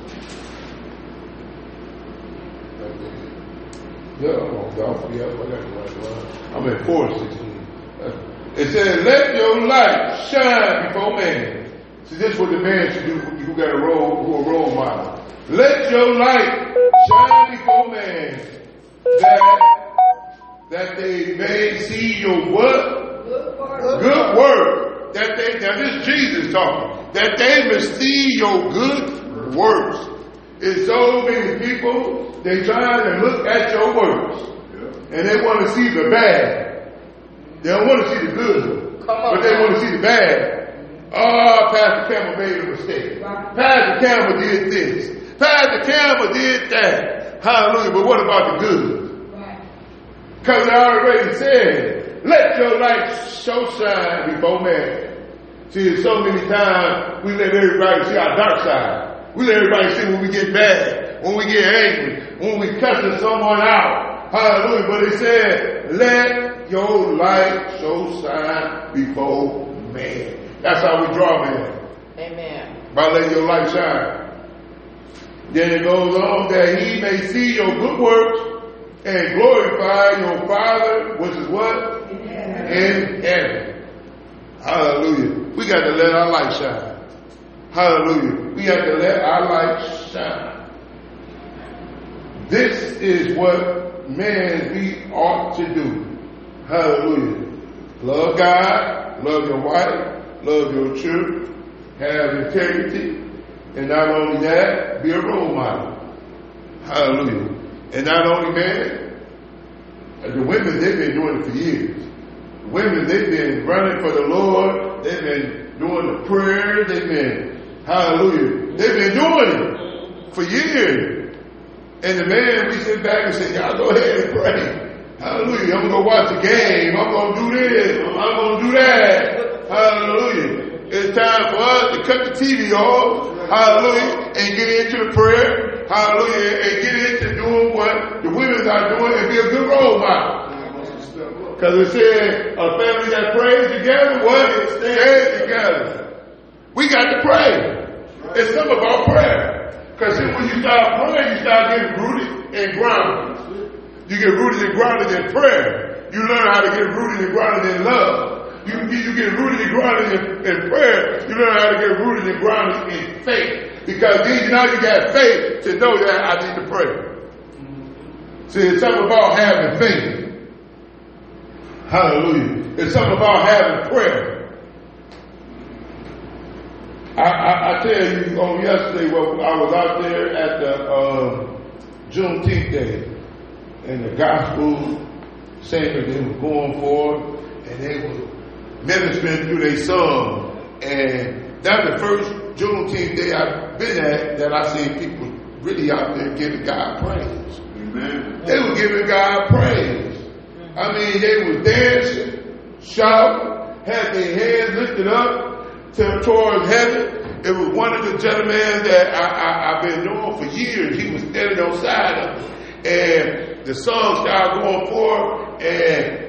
Yeah, I'm on golf. Yeah, I got the right one. I'm at 416. It says, let your light shine before man. See, this is what the man should do who got a role, who a role model. Let your light shine before man that, that they may see your what? Good work. That they, now this is Jesus talking. That they may see your good works. There's so many people, they try to look at your works. And they want to see the bad. They don't want to see the good. But they want to see the bad. Oh, Pastor Campbell made a mistake. Pastor Campbell did this. Pastor Campbell did that. Hallelujah. But what about the good? Because I already said, let your light so shine before man. See, so many times we let everybody see our dark side. We let everybody see when we get mad, when we get angry, when we cussing someone out. Hallelujah. But it said, let your light so shine before man. That's how we draw man. Amen. By letting your light shine. Then it goes on that he may see your good works and glorify your Father, which is what? In heaven. Hallelujah. We got to let our light shine. Hallelujah. We have to let our light shine. This is what man we ought to do. Hallelujah. Love God, love your wife, love your children, have integrity, and not only that, be a role model. Hallelujah. And not only man, the women, they've been doing it for years. Women, they've been running for the Lord. They've been doing the prayers. They've been, hallelujah, they've been doing it for years. And the man, we sit back and say, y'all go ahead and pray. Hallelujah. I'm going to watch the game. I'm going to do this. I'm going to do that. Hallelujah. It's time for us to cut the TV off. Hallelujah. And get into the prayer. Hallelujah. And get into doing what the women are doing and be a good role model. Because it said a family that prays together, what? Stays together. We got to pray. It's something about prayer. Because when you start praying, you start getting rooted and grounded. You get rooted and grounded in prayer. You learn how to get rooted and grounded in love. You, you get rooted and grounded in, in prayer. You learn how to get rooted and grounded in faith. Because then now you got faith to know that I need to pray. See, it's something about having faith. Hallelujah. It's something about having prayer. I, I, I tell you on yesterday, well, I was out there at the uh, Juneteenth day, and the gospel singers they were going for, and they were ministering through their song. And that's the first Juneteenth day I've been at that I seen people really out there giving God praise. Amen. They were giving God praise. I mean, they were dancing, shouting, had their hands lifted up to, towards heaven. It was one of the gentlemen that I, I, I've been knowing for years. He was standing on side of. And the song started going forward, and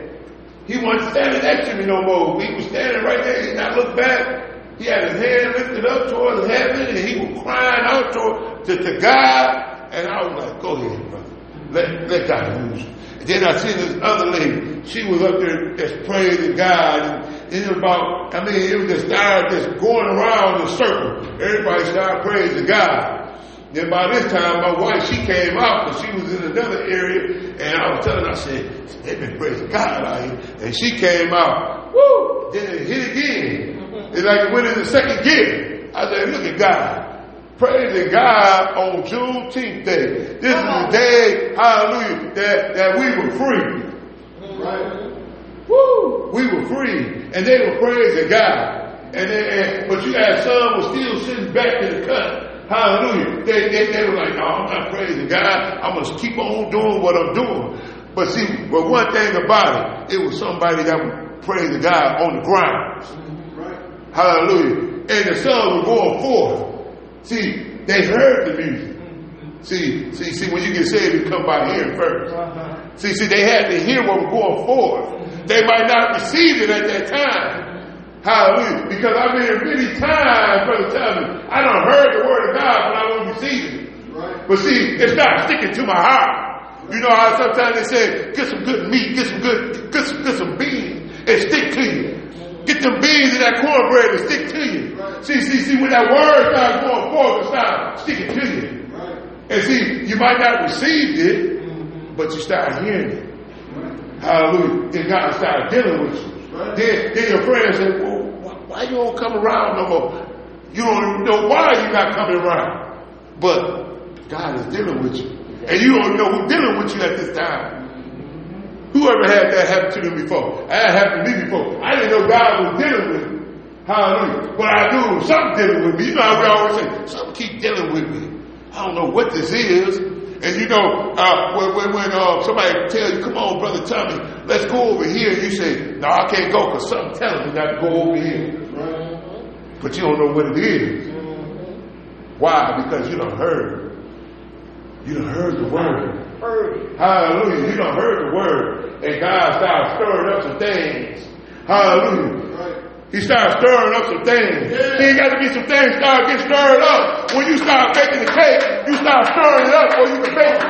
he wasn't standing next to me no more. He was standing right there. He did not look back. He had his hand lifted up towards heaven, and he was crying out to, to, to God. And I was like, go ahead, brother. Let, let God use you. Then I seen this other lady. She was up there just praying to God. And it was about, I mean, it was just started just going around in a circle. Everybody started praising God. Then by this time, my wife, she came out, but she was in another area, and I was telling her, I said, they've been praising God out here. And she came out, woo, then it hit again. It's like it went in the second gear. I said, look at God. praising God on Juneteenth Day. This is the day, hallelujah, that, that we were free. Right? Woo! We were free. And they were praising God. And, they, and but you had some were still sitting back in the cut. Hallelujah. They, they, they were like, no, I'm not praising God. I must keep on doing what I'm doing. But see, but one thing about it, it was somebody that was praising God on the ground. Right. Hallelujah. And the sun was going forth. See, they heard the music. Mm-hmm. See, see, see, when you get saved, you come by hearing 1st uh-huh. See, see, they had to hear what was going forth. They might not receive it at that time. Hallelujah. Because I've been many times, Brother Tubman, I don't heard the word of God, but I won't receive it. Right. But see, it's not sticking to my heart. You know how sometimes they say, get some good meat, get some good, get some, get some beans, and stick to you. Get them beans and that cornbread and stick to you. Right. See, see, see, when that word starts going forward, it starts sticking to you. Right. And see, you might not receive it, mm-hmm. but you start hearing it. Hallelujah. And God started dealing with you. Then, then your friends say, well, why you don't come around no more? You don't even know why you're not coming around. But God is dealing with you. And you don't know who's dealing with you at this time. Whoever had that happen to them before? That happened to me before. I didn't know God was dealing with me. Hallelujah. But I knew something dealing with me. You know how we always say, something keep dealing with me. I don't know what this is. And you know, uh, when, when, when uh, somebody tell you, come on, Brother Tommy, let's go over here, you say, no, I can't go because something telling me not to go over here. But you don't know what it is. Why? Because you don't heard. You don't heard the word. Hallelujah. You don't heard the word. And God started stirring up some things. Hallelujah. He started stirring up some things. Yeah. He got to be some things start getting stirred up. When you start baking the cake, you start stirring it up before you can bake it.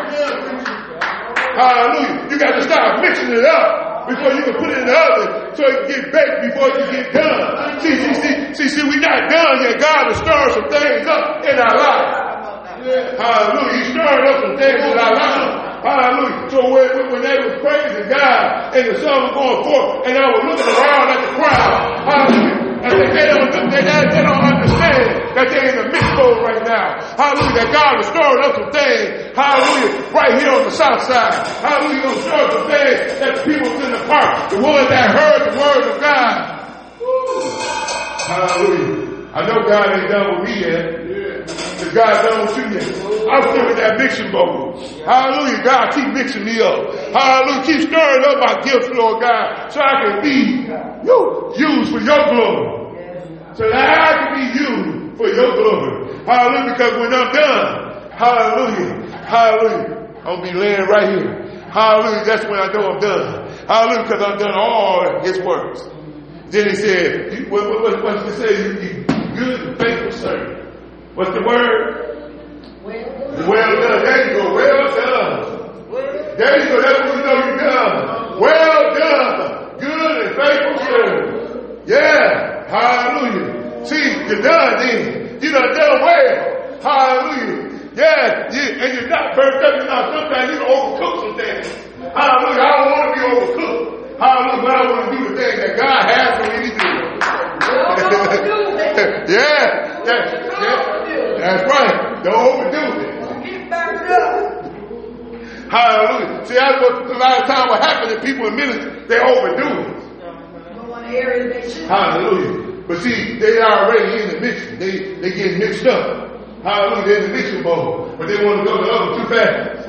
Hallelujah. You got to start mixing it up before you can put it in the oven so it can get baked before you get done. See, see, see, see, see, we're not done yet. God is stirring some things up in our life. Hallelujah. He's stirring up some things in our life. Hallelujah. So when, when they was praising God and the sun was going forth and I was looking around at the crowd, hallelujah. And they, they, don't, they, they don't understand that they're in the mode right now. Hallelujah. That God is stirring up some things. Hallelujah. Right here on the south side. Hallelujah. Going stir up some things that the people in the park, the ones that heard the word of God. Woo. Hallelujah. I know God ain't done with me yet. Because God done with you yet. I'm still in that mixing bowl. Hallelujah. God, keep mixing me up. Hallelujah. Keep stirring up my gifts, Lord God, so I can be you, used for your glory so that I can be used for your glory. Hallelujah. Because when I'm done, hallelujah, hallelujah, I'm going to be laying right here. Hallelujah. That's when I know I'm done. Hallelujah. Because I've done all his works. Then he said, what, what, what, he say? Good and faithful servant. What's the word? Well, well done. There you go. Well done. There you go. That's what you know you're done. Well done. Good and faithful servant. Yeah. Hallelujah. See, you're done then. You done done well. Hallelujah. Yeah, you, and you're not burnt up. You're not sometimes you overcook some things. Hallelujah. I don't want to be overcooked. Hallelujah. But I want to do the thing that God has for me to do. yeah, yeah, yeah. That's right. Don't overdo it. Hallelujah. See, that's what a lot of times what happens to people in ministry. They overdo it. Hallelujah. But see, they are already in the mixing. They they get mixed up. Hallelujah. They're in the mixing bowl. But they want to go to the other too fast.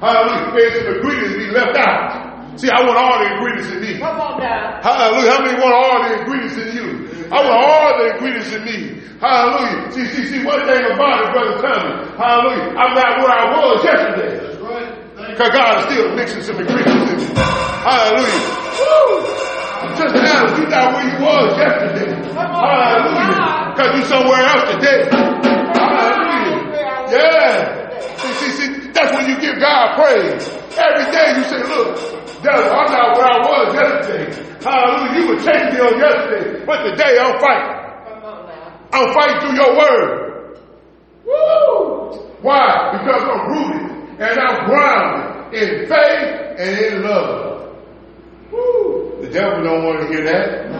Hallelujah. There's some ingredients be left out. See, I want all the ingredients in me. Come on now. Hallelujah. How many want all the ingredients in you? I want all the ingredients in me. Hallelujah. See, see, see, one thing about it, Brother Tommy. Hallelujah. I'm not where I was yesterday. That's right. Because God is still mixing some ingredients in me. Hallelujah. Woo! Sister Alice, you not where you was yesterday. Hallelujah. Because you're somewhere else today. Hallelujah. Yeah. See, see, see, that's when you give God praise. Every day you say, look, I'm not where I was yesterday. Hallelujah. You were chasing me on yesterday, but today I'm fighting. I'm fighting through your word. Woo! Why? Because I'm rooted and I'm grounded in faith and in love. Woo! The devil don't want to hear that.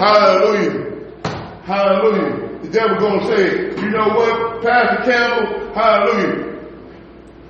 Hallelujah. Hallelujah. The devil gonna say, you know what, Pastor Campbell, hallelujah.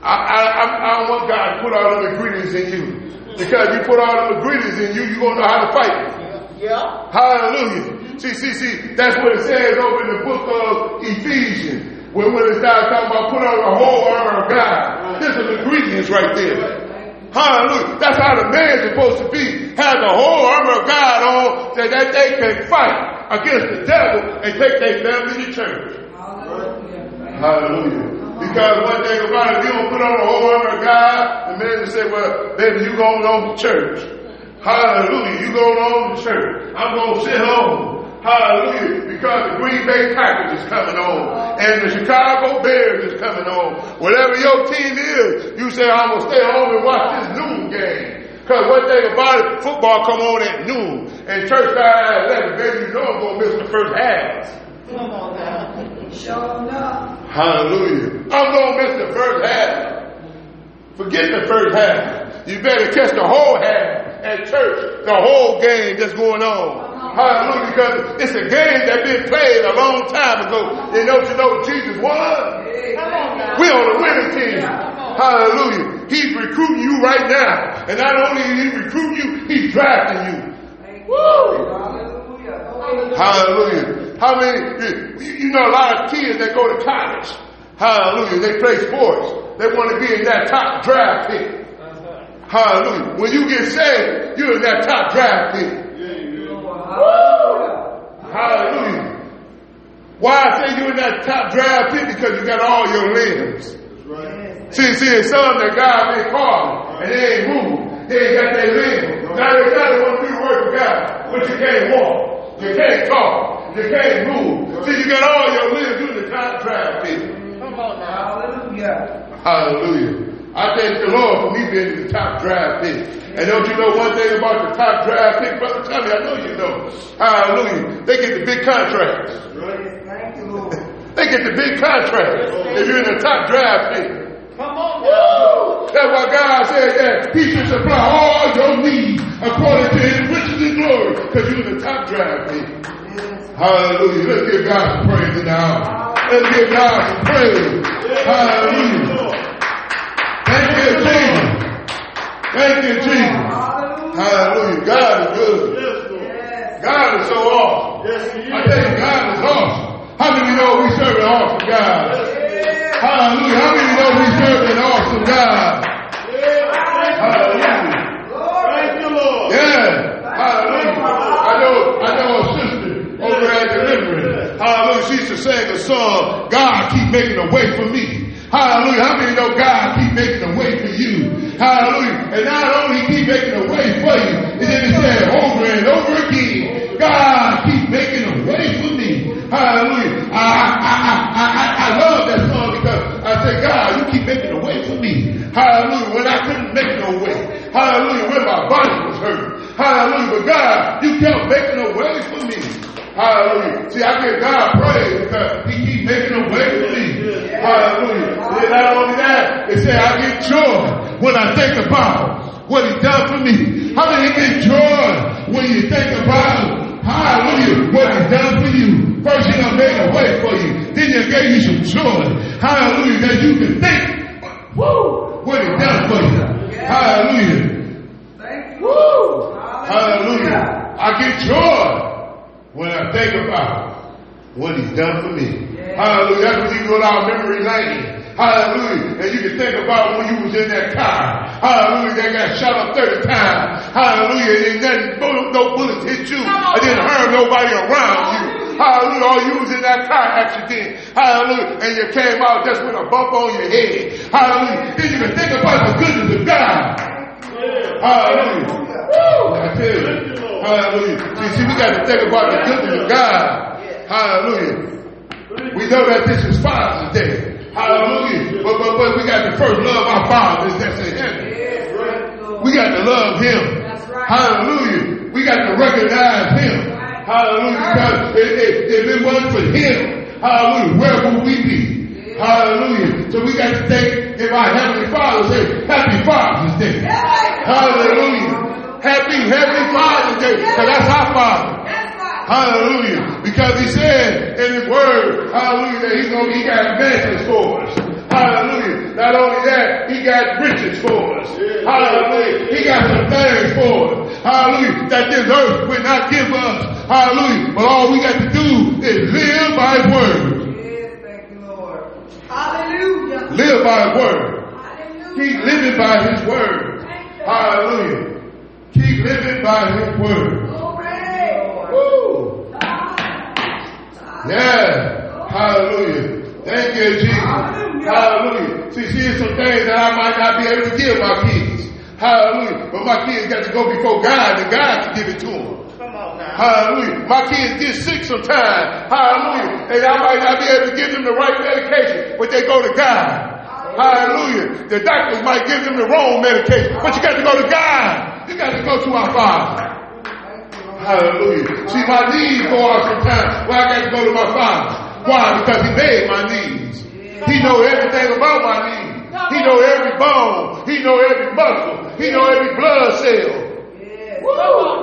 I, I, I, I want God to put all the ingredients in you. Because you put all the ingredients in you, you're gonna know how to fight it. Yeah. Hallelujah. See, see, see, that's what it says over in the book of Ephesians. When, when it starts talking about put on the whole armor of God. There's some ingredients right there. Hallelujah. That's how the man's supposed to be. Have the whole armor of God on so that they can fight against the devil and take their family to church. Hallelujah. Because one thing about it, if you don't put on the whole armor of God, the man will say, well, baby, you going on to church. Hallelujah. You going on to church. I'm going to sit home. Hallelujah. Because the Green Bay Packers is coming on. And the Chicago Bears is coming on. Whatever your team is, you say, I'm going to stay home and watch this noon game. Because one thing about it, football come on at noon. And church starts at 11. Baby, you know I'm going to miss the first half. Come on now. Enough. Hallelujah. I'm going to miss the first half. Forget the first half. You better catch the whole half at church, the whole game that's going on. Hallelujah, because it's a game that been played a long time ago. And don't you know Jesus won? Come on now. We on the winning team. Hallelujah. He's recruiting you right now. And not only is he recruiting you, he's drafting you. Hallelujah. How many, you, you know a lot of kids that go to college. Hallelujah. They play sports. They want to be in that top draft pick. Hallelujah. When you get saved, you're in that top draft pick. Hallelujah. Why I say you're in that top draft pick? Because you got all your limbs. See, see, it's some that God may call and they ain't moved. They ain't got their limbs. Now they got to want to do the work of God, but you can't walk. You can't talk. You can't move. See, you got all your limbs. You're in the top draft pick. Come on now. Hallelujah. Hallelujah. I thank the Lord for me being in the top draft pick. And don't you know one thing about the top draft pick, Brother Tommy? I know you know. Hallelujah. They get the big contracts. Thank you, Lord. They get the big contracts if you're in the top draft pick. Come on now. That's why God said that He should supply all your needs according to His riches and glory because you're in the top draft pick. Hallelujah. Let's give God some praise now. Let's give God some praise. Hallelujah. Thank you, Jesus. Thank you, Jesus. Hallelujah. God is good. Yes. God is so awesome. I tell you, God is awesome. How many know we serve an awesome God? Hallelujah. How many know we serve an awesome God? Hallelujah. Thank you, Lord. Yeah. Hallelujah. I know, I know a sister over at Deliverance. Hallelujah. She used to sing a song, God keep making a way for me. Hallelujah. How many know God keep making a way for you? Hallelujah. And not only keep making a way for you, and then it said over and over again, God keep making a way for me. Hallelujah. I, I, I, I, I, Hallelujah. When I couldn't make no way. Hallelujah. When my body was hurt. Hallelujah. But God, you kept making a way for me. Hallelujah. See, I give God praise because He keep making a way for me. Hallelujah. And not only that, it say I get joy when I think about what He done for me. How many get joy when you think about Hallelujah. What he done for you. First, He done made a way for you. Then He gave you some joy. Hallelujah. That you can think, woo, what He done for you. Hallelujah. Thank you. Woo. Hallelujah. I get joy when I think about what he's done for me. Hallelujah. That's when you go down memory lane. Hallelujah. And you can think about when you was in that car. Hallelujah. They got shot up 30 times. Hallelujah. And then no bullets hit you. I didn't harm nobody around you. Hallelujah. Or you was in that car accident. Hallelujah. And you came out just with a bump on your head. Hallelujah. Then you can think about the goodness of God. Hallelujah. Woo, I tell you. Hallelujah. See, see, we got to think about the goodness of God. Hallelujah. We know that this is Father's Day. Hallelujah. But, but, but we got to first love our fathers that's in heaven. We got to love Him. Hallelujah. We got to recognize Him. Hallelujah. Because if, if, if it wasn't for Him, hallelujah, where would we be? Hallelujah. So we got to thank if our Heavenly Father say, Happy Father's Day. Hallelujah. Happy Heavenly Father's Day. Because that's our Father. Hallelujah. Because he said in his word, hallelujah, that he's gonna, he got advances for us. Hallelujah. Not only that, he got riches for us. Hallelujah. He got some things for us. Hallelujah. That this earth will not give us. Hallelujah. But all we got to do is live by his word. Yes, thank you, Lord. Hallelujah. Live by his word. Hallelujah. Keep living by his word. Hallelujah. Keep living by his word. Glory. Woo. Yeah. Hallelujah. Thank you, Jesus. Hallelujah. Hallelujah. See, see, some things that I might not be able to give my kids. Hallelujah. But my kids got to go before God and God can give it to them. Come on now. Hallelujah. My kids get sick sometimes. Hallelujah. And I might not be able to give them the right medication, but they go to God. Hallelujah. The doctors might give them the wrong medication, but you got to go to God. You got to go to our Father. Hallelujah. See, my needs go out sometimes. Well, I got to go to my Father. Why? Because He made my needs. He know everything about my needs. He know every bone. He know every muscle. He know every blood cell.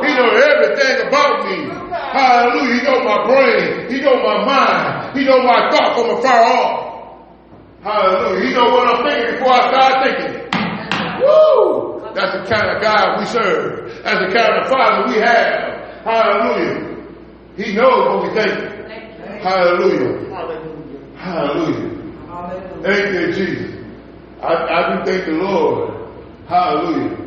He know everything about me. Hallelujah. He know my brain. He know my mind. He know my thoughts from afar off. Hallelujah. He know what I'm thinking before I start thinking. Woo! That's the kind of God we serve. That's the kind of Father we have. Hallelujah. He knows what we think. Hallelujah. Hallelujah. Hallelujah. Thank you, Jesus. I, I do thank the Lord. Hallelujah.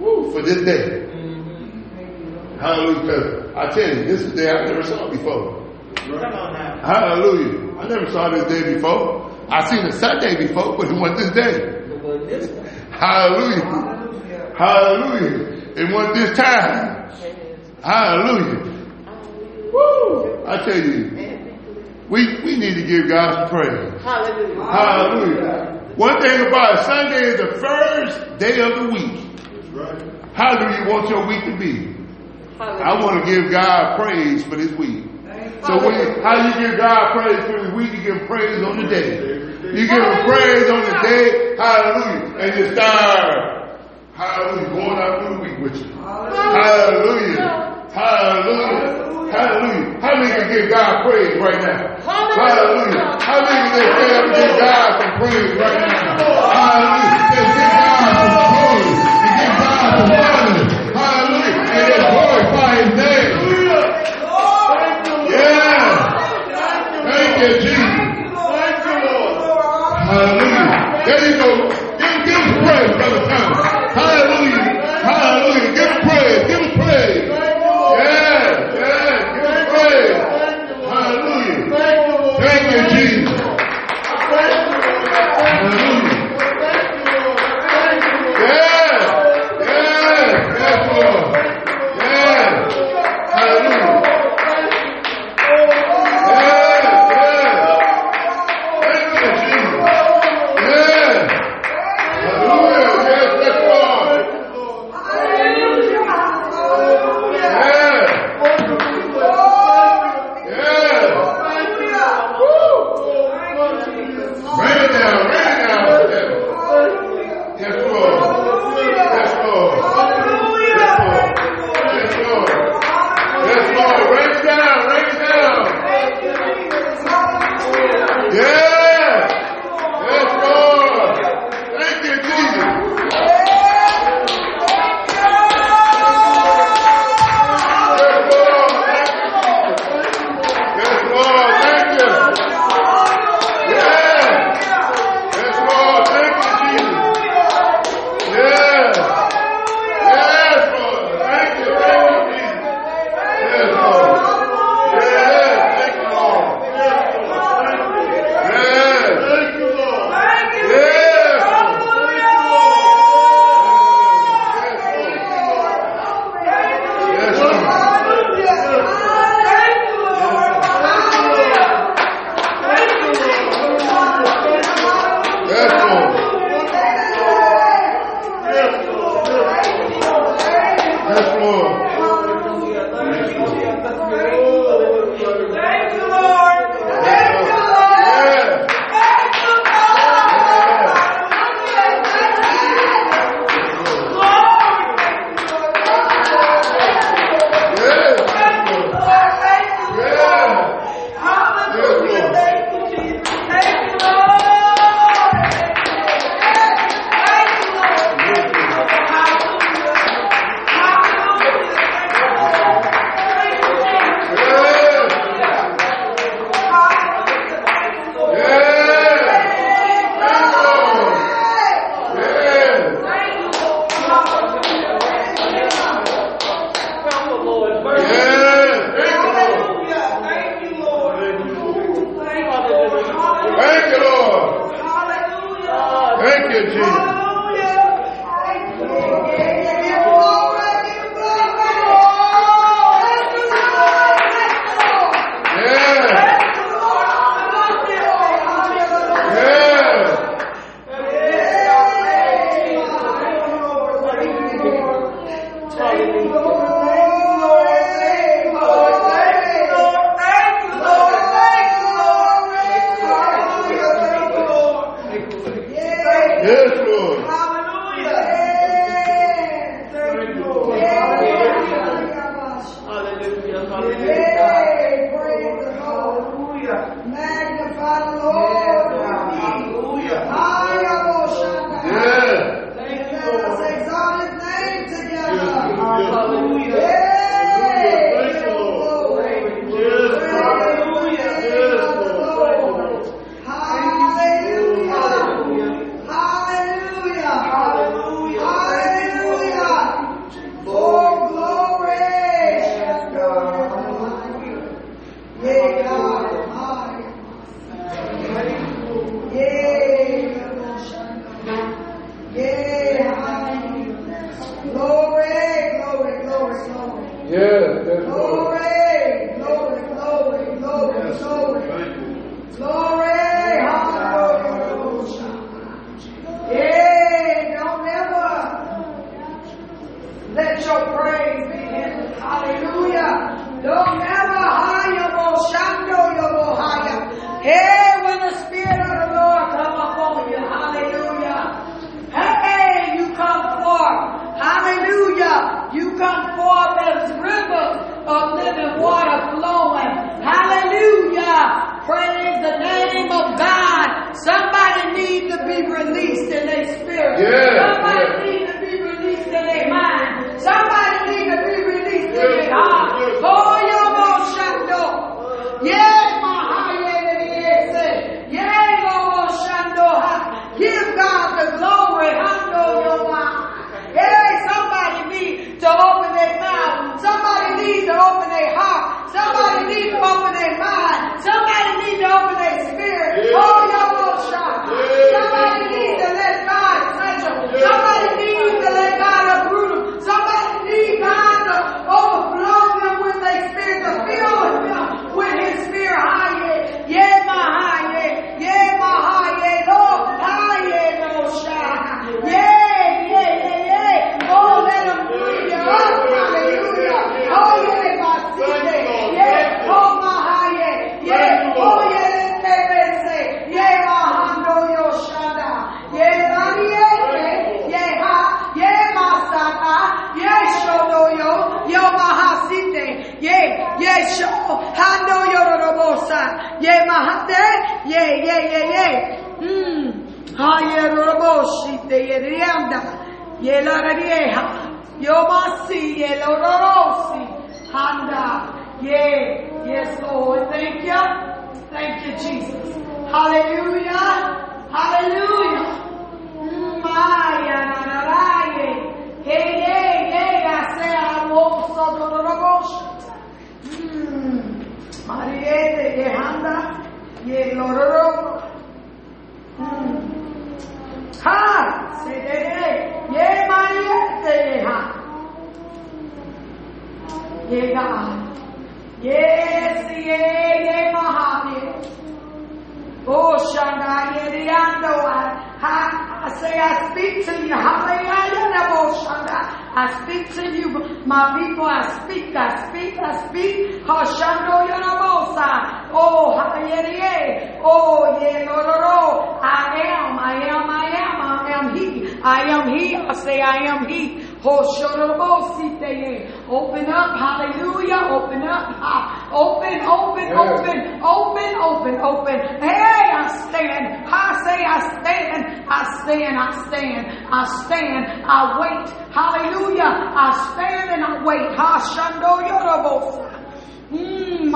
Woo, for this day. Mm-hmm. Hallelujah. I tell you, this is the day I never saw before. Come on. Hallelujah. I never saw this day before. I seen it Sunday before, but it wasn't this day. This one. Hallelujah. Hallelujah. It wasn't this time. Hallelujah. Woo! I tell you, we, we need to give God some praise. Hallelujah. Hallelujah. One thing about it, Sunday is the first day of the week. Right. How do you want your week to be? I want to give God praise for this week. So when how you give God praise for this week, you give praise on the day. You give him praise on the day, hallelujah, and you start, hallelujah, going out through the week with you. Hallelujah. Hallelujah. Hallelujah. Hallelujah. How many can give God praise right now? Hallelujah. How many can stand up and give God some praise right now? Hallelujah. I am He. I say, I am He. Open up, hallelujah. Open up, ha. open, open, open, open, open, open. Hey, I stand. I say, I stand. I stand, I stand, I stand. I wait, hallelujah. I stand and I wait. Ha, Shando Yorobosa. Mmm,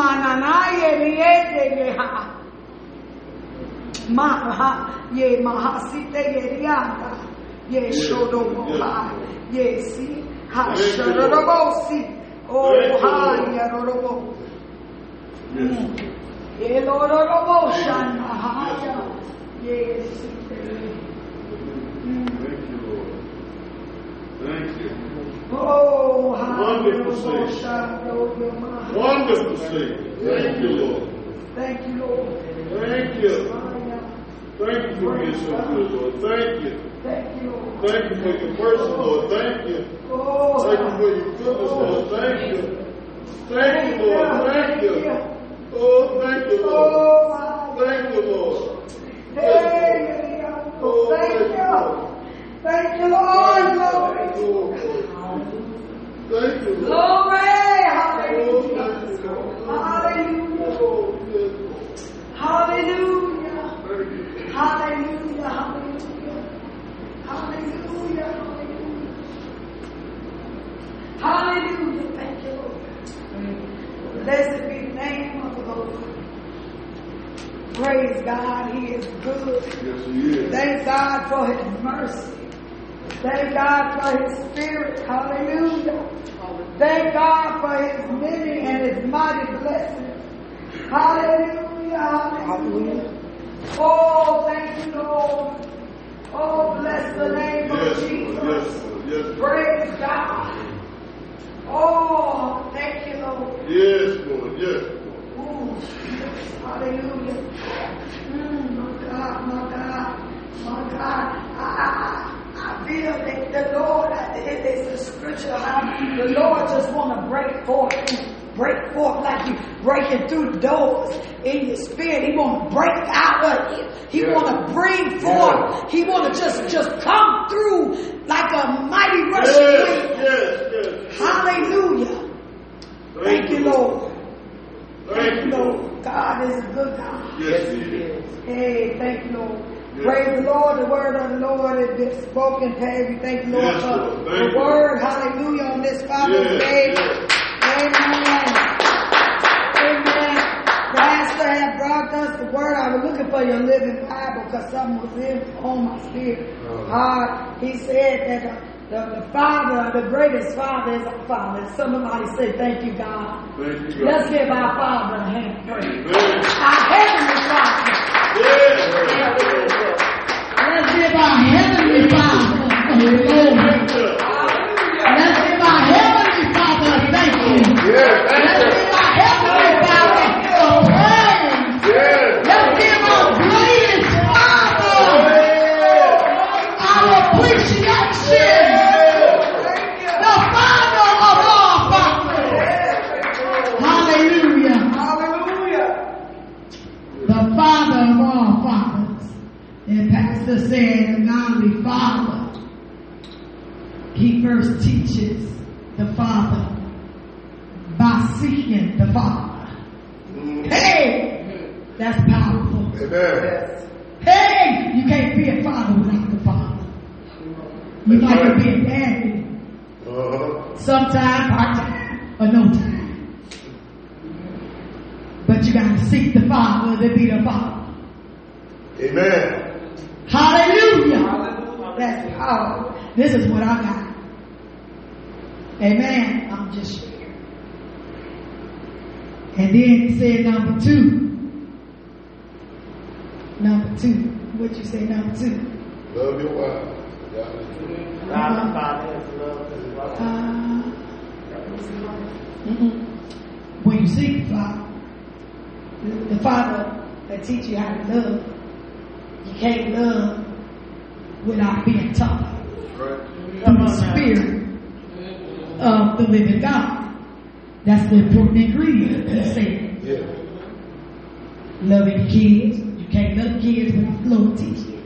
Ma, ha, ye, mahasite, ye, rianda. Yes, Shodomoha. Yes, see? Hasharabosi. Oh, Hanyarabo. Elorabo Shanahaya. Yes. Thank you, Lord. Thank you. Oh, wonderful Savior. Wonderful Savior. Thank you, Lord. Thank you, Lord. Thank you. Thank you for being so good, Lord. Thank you. Thank you, Thank you for your mercy, Lord. Thank you. Oh, Thank you for your goodness, Lord. Thank you. Thank you, Lord. Thank you. Oh, thank you, Lord. Oh. Thank you, Lord. Oh, thank you. Thank you, Lord. Thank you, Lord. Thank you, Lord. Glory. Oh, oh Hallelujah. thank you, Lord. Hallelujah. Yes, Lord. Thank you. Hallelujah. Hallelujah. Hallelujah. Hallelujah. Hallelujah. Thank you, Lord. Blessed be the name of the Lord. Praise God. He is good. Yes, he is. Thank God for his mercy. Thank God for his spirit. Hallelujah. Thank God for his many and his mighty blessings. Hallelujah. Hallelujah. Oh, thank you, Lord. Oh, bless the name Yes, of Jesus. Yes, Yes, Praise God. Oh, thank you, Lord. Yes, Lord. Yes, Lord. Ooh, hallelujah. Mm, my God, my God, my God. I, I, feel that the Lord, it, it's a scripture how the Lord just want to break forth, break forth like you breaking through doors in your spirit. He want to break out of you. He Yeah. want to bring forth. He want to just, just come through like a mighty rushing Yes, wind. yes, yes. Hallelujah. Thank you, Lord. Thank you, Lord. Lord. God is a good God. Yes, he is. Hey, thank you, Lord. Yes. Praise the Lord. The word of the Lord has been spoken, Peggy. Thank you, Lord, Yes, for Lord. the you. word. Hallelujah on this Father's Day. Amen. Amen. Pastor had brought us the word. I was looking for your living Bible because something was in on my spirit. Uh, he said that the, the, the Father, the greatest Father is our Father. Somebody say, Thank you, God. Thank you, Let's give our Father a hand. Praise. Our Heavenly Father. Yes. Let's give our Heavenly Father a glory. Let's give our Heavenly Father a thank you. Yes, Let's thank you. give our Heavenly Father a praise. Yes. Let's give our greatest Father our appreciation. The Father of all fathers. Hallelujah. The Father of all fathers. And Pastor said, a godly father, he first teaches the Father by seeking the Father. Hey, that's powerful. Amen. Hey, you can't be a father without the Father. You That's might right. be a daddy Uh-huh. sometime, part time, or no time. But you got to seek the Father to be the Father. Amen. Hallelujah. That's powerful. This is what I got. Amen. I'm just sharing. And then he said number two. Number two. What you say number two? Love your wife. God is good. God the Father has loved his wife. Uh, mm-mm. when you seek the Father, the, the Father that teach you how to love, you can't love without being taught Right. through the Spirit of the living God. That's the important ingredient. He said, Yeah. Loving kids. You can't love kids without Lord teaching.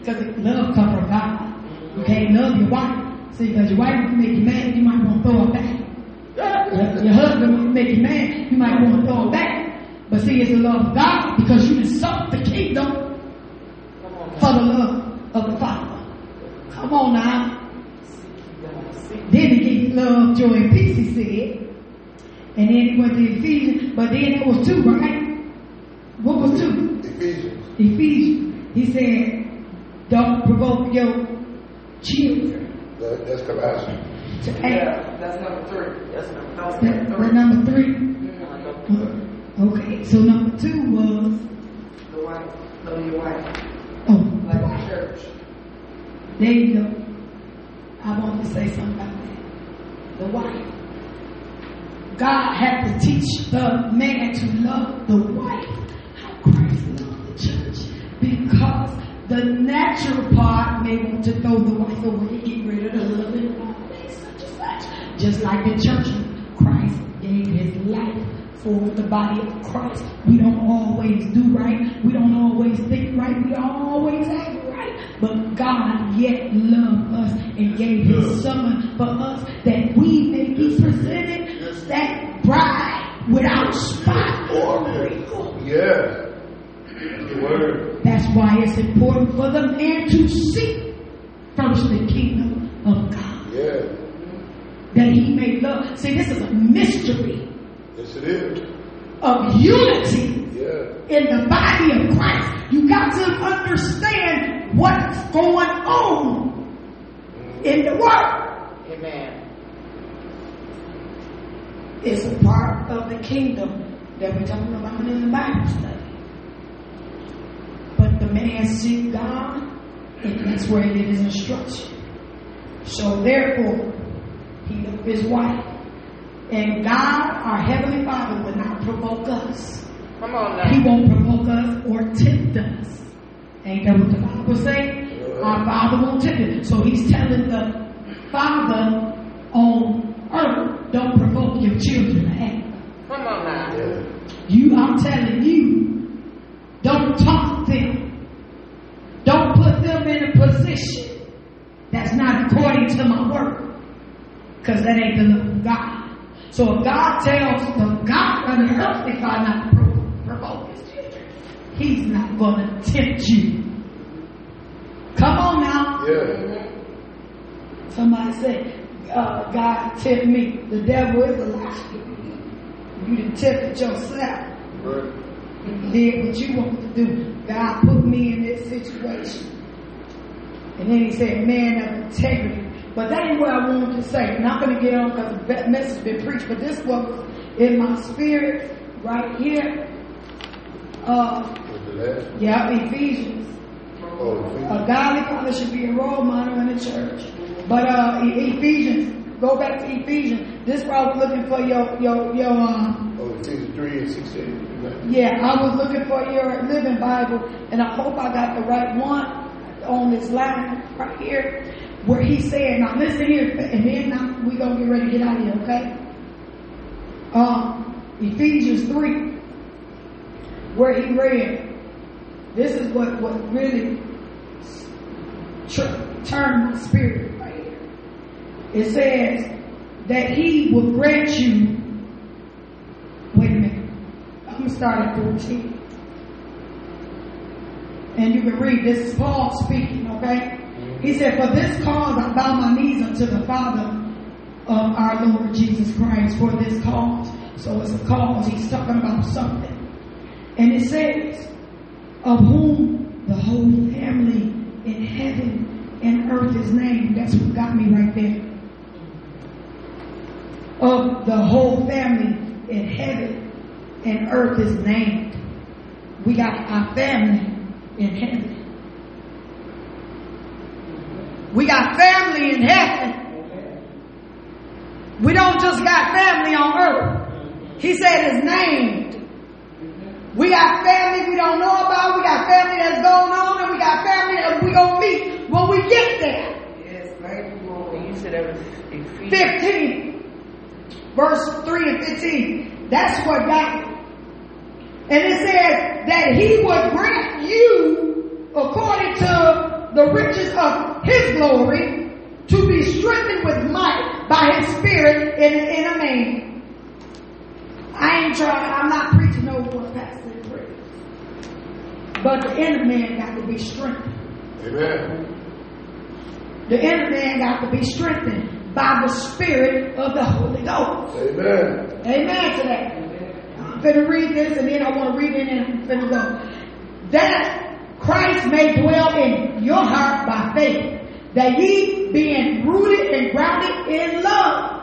Because love comes from God. You can't love your wife. See, because your wife make you mad, you might want to throw her back. Your, your husband will make you mad, you might want to throw her back. But see, it's the love of God because you insult the kingdom for the love of the Father. Come on now. Then he gave love, joy, and peace, he said. And then he went to Ephesians, but then it was two, right? What was two? Ephesians. Ephesians. He said, don't provoke your children That, that's compassion. to anger. Yeah, that's number three. That's number That That, number three. number three. Mhm. Okay, so number two was, The wife, love your wife, oh, like the church. there you go. I want to say something about that. the wife. God had to teach the man to love the wife how Christ loved the church. Because the natural part may want to throw the wife away, get rid of the husband, and all such and such. Just like the church, Christ gave his life for the body of Christ. We don't always do right. We don't always think right. We don't always act right. But God yet loved us and gave his son for us that we may be presented that bride without spot or wrinkle. Yes. That's the word. That's why it's important for the man to seek first the kingdom of God. Yeah. That he may love. See, this is a mystery Yes, it is. of unity Yeah. in the body of Christ. You got to understand what's going on mm-hmm. in the world. Amen. It's a part of the kingdom that we're talking about in the Bible study. But the man seek God, and that's where he get his instruction. So therefore, he loved his wife. And God, our Heavenly Father, will not provoke us. Come on He won't provoke us or tempt us. Ain't that what the Bible say? Our Father won't tempt us. So he's telling the Father on earth, don't provoke your children to anger. Come on now. You, I'm telling you, don't talk to them. Don't put them in a position that's not according to my word. Because that ain't the love of God. So if God tells the God of the earthly father not to pro- provoke his children, he's not going to tempt you. Come on now. Yeah. Somebody say, uh, God tempt me. The devil is a lie. You done tempted yourself. Right. Did what you want to do. God put me in this situation. And then he said, man of integrity. But that ain't what I wanted to say. I'm not going to get on because the message been preached. But this was in my spirit right here. Uh, yeah, Ephesians. Oh, A godly father should be a role model in the church. But uh, Ephesians, go back to Ephesians. This is where I was looking for your your your um, oh, Ephesians 3 and 16. yeah, I was looking for your living Bible, and I hope I got the right one on this line right here, where he said, "Now listen here, and then now we gonna get ready to get out of here, okay?" Um, Ephesians three, where he read, this is what what really turned my spirit. It says that he will grant you. Wait a minute. I'm gonna start at 14. And you can read, this is Paul speaking, okay? He said, For this cause I bow my knees unto the Father of our Lord Jesus Christ for this cause. So it's a cause, he's talking about something. And it says, Of whom the whole family in heaven and earth is named. That's what got me right there. Of the whole family in heaven and earth is named. We got our family in heaven. We got family in heaven. We don't just got family on earth. He said it's named. We got family we don't know about. We got family that's going on, and we got family that we gonna meet when we get there. Yes, thank you, Lord. And you said that was Ephesians. 15, verse 3 and 15. That's what got me. And it says that he would grant you, according to the riches of his glory, to be strengthened with might by his spirit in, in a man. I ain't trying, I'm not preaching no more pastor and preach. But the inner man got to be strengthened. Amen. The inner man got to be strengthened by the spirit of the Holy Ghost. Amen. Amen to that. I'm going to read this and then I want to read it and I'm finna go. That Christ may dwell in your heart by faith, that ye being rooted and grounded in love.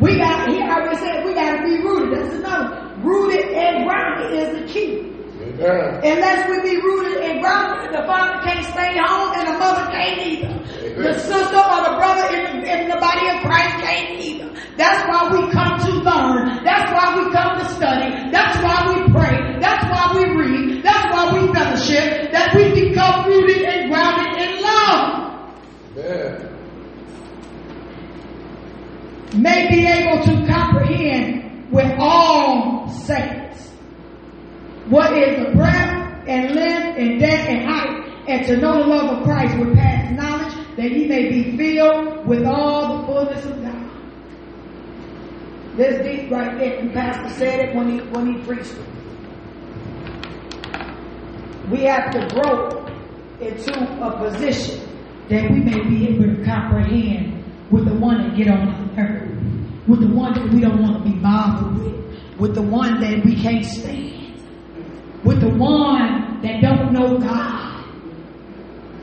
We got, he already said we got to be rooted. That's another. Rooted and grounded is the key. Amen. Unless we be rooted and grounded, the father can't stay home and the mother can't either. The sister or the brother in the, in the body of Christ can't either. That's why we come to learn. That's why we come to study. That's why we pray. That's why we read. That's why we fellowship. That we become rooted and grounded in love. Amen. May be able to comprehend with all saints what is the breadth and length and depth and height, and to know the love of Christ with past knowledge, that ye may be filled with all the fullness of God. There's deep right there, and Pastor said it when he when he preached it. We have to grow into a position that we may be able to comprehend with the one that get on our nerve, with the one that we don't want to be bothered with, with the one that we can't stand, with the one that don't know God.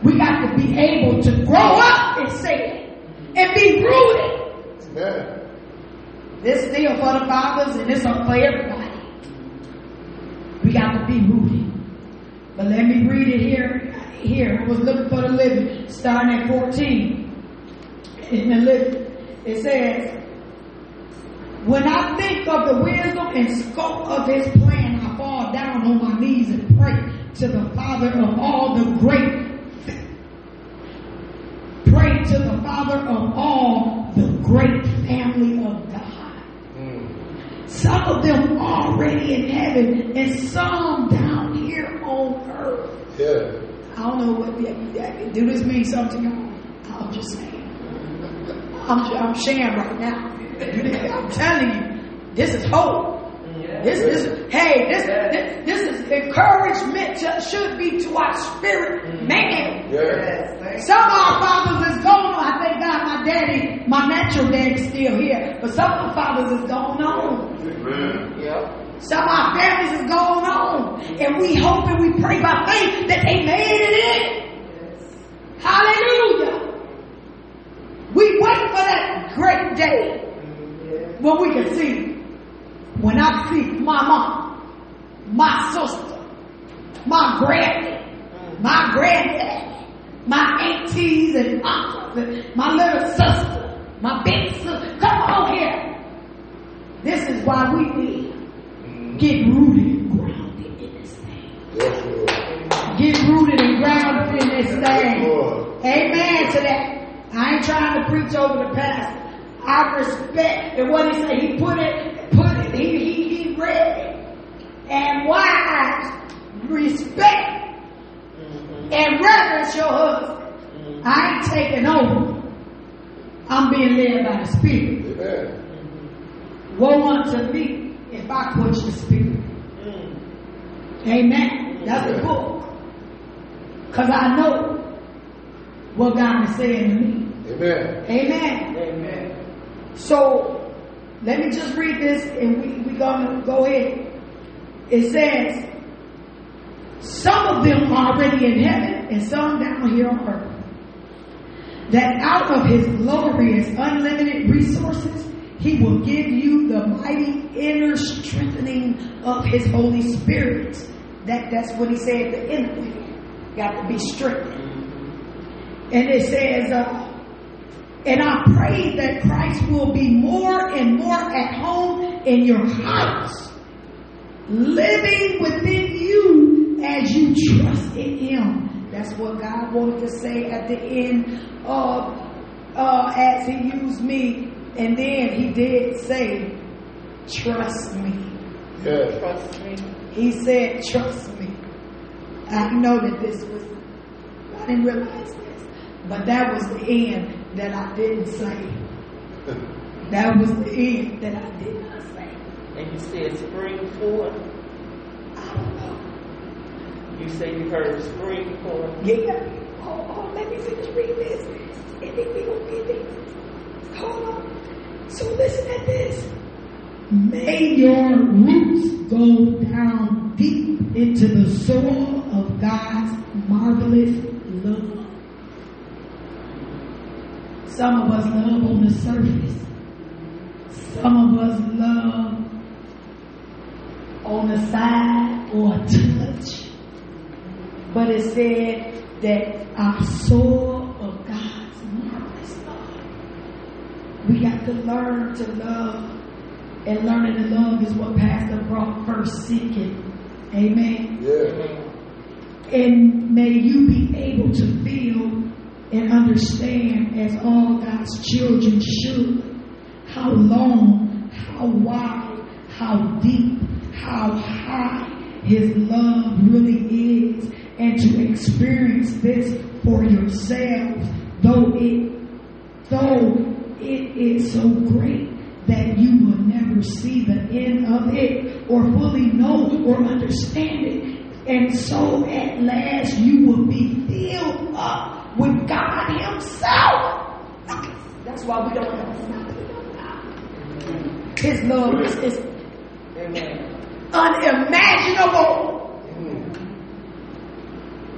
We got to be able to grow up and say it and be rooted. Amen. This still for the fathers and this for everybody. We got to be rooted. But let me read it here. Here, I was looking for the living, starting at 14. In the living, it says, When I think of the wisdom and scope of his plan, fall down on my knees and pray to the Father of all the great. Pray to the Father of all the great family of God. Some of them already in heaven and some down here on earth. Yeah. I don't know what yeah, do this mean something to y'all. I'm just saying. I'm, I'm sharing right now. I'm telling you, this is hope. This is hey, this, this this is encouragement to, should be to our spirit mm. man. Yeah. Some of our fathers is gone. I thank God my daddy, my natural daddy's still here. But some of the fathers is gone on. Amen. Yep. Some of our families is going on. And we hope and we pray by faith that they made it in. Hallelujah. We wait for that great day mm, when we can see. When I see my mom, my sister, my granddad, my granddad, my aunties and uncles, and my little sister, my big sister. Come on here. This is why we need get rooted and grounded in this thing. Get rooted and grounded in this thing. Amen to that. I ain't trying to preach over the pastor. I respect and what he said. He put it, put it. He he, he read it. And wives, respect and reverence your husband. I ain't taking over. I'm being led by the Spirit. Amen. Woe unto me if I quench the Spirit. Amen. That's the book. Because I know what God is saying to me. Amen. Amen. Amen. So let me just read this and we, we gonna go ahead. It says, some of them are already in heaven and some down here on earth. That out of his glorious unlimited resources, he will give you the mighty inner strengthening of his Holy Spirit. That, that's what he said the it. Got to be strengthened. And it says, uh, and I pray that Christ will be more and more at home in your hearts, living within you as you trust in Him. That's what God wanted to say at the end of uh, as He used me. And then He did say, Trust me. Yes. Trust me. He said, Trust me. I know that this was, I didn't realize this, but that was the end that I didn't say. That was the end that I did not say. And you said spring forth. I don't know. You say you heard spring forth. Yeah. Hold on, let me finish reading this. And then we gonna get it. Hold on. So listen at this. May your roots go down deep into the soil of God's marvelous love. Some of us love on the surface. Some of us love on the side or a touch. But it said that our soul of God's marvelous love we got to learn to love. And learning to love is what Pastor brought first seeking. Amen. Yeah. And may you be able to feel and understand, as all God's children should, how long, how wide, how deep, how high His love really is, and to experience this for yourselves, though it, though it is so great that you will never see the end of it or fully know or understand it. And so at last you will be filled up with God Himself. That's why we don't have nothing. His love is, is unimaginable.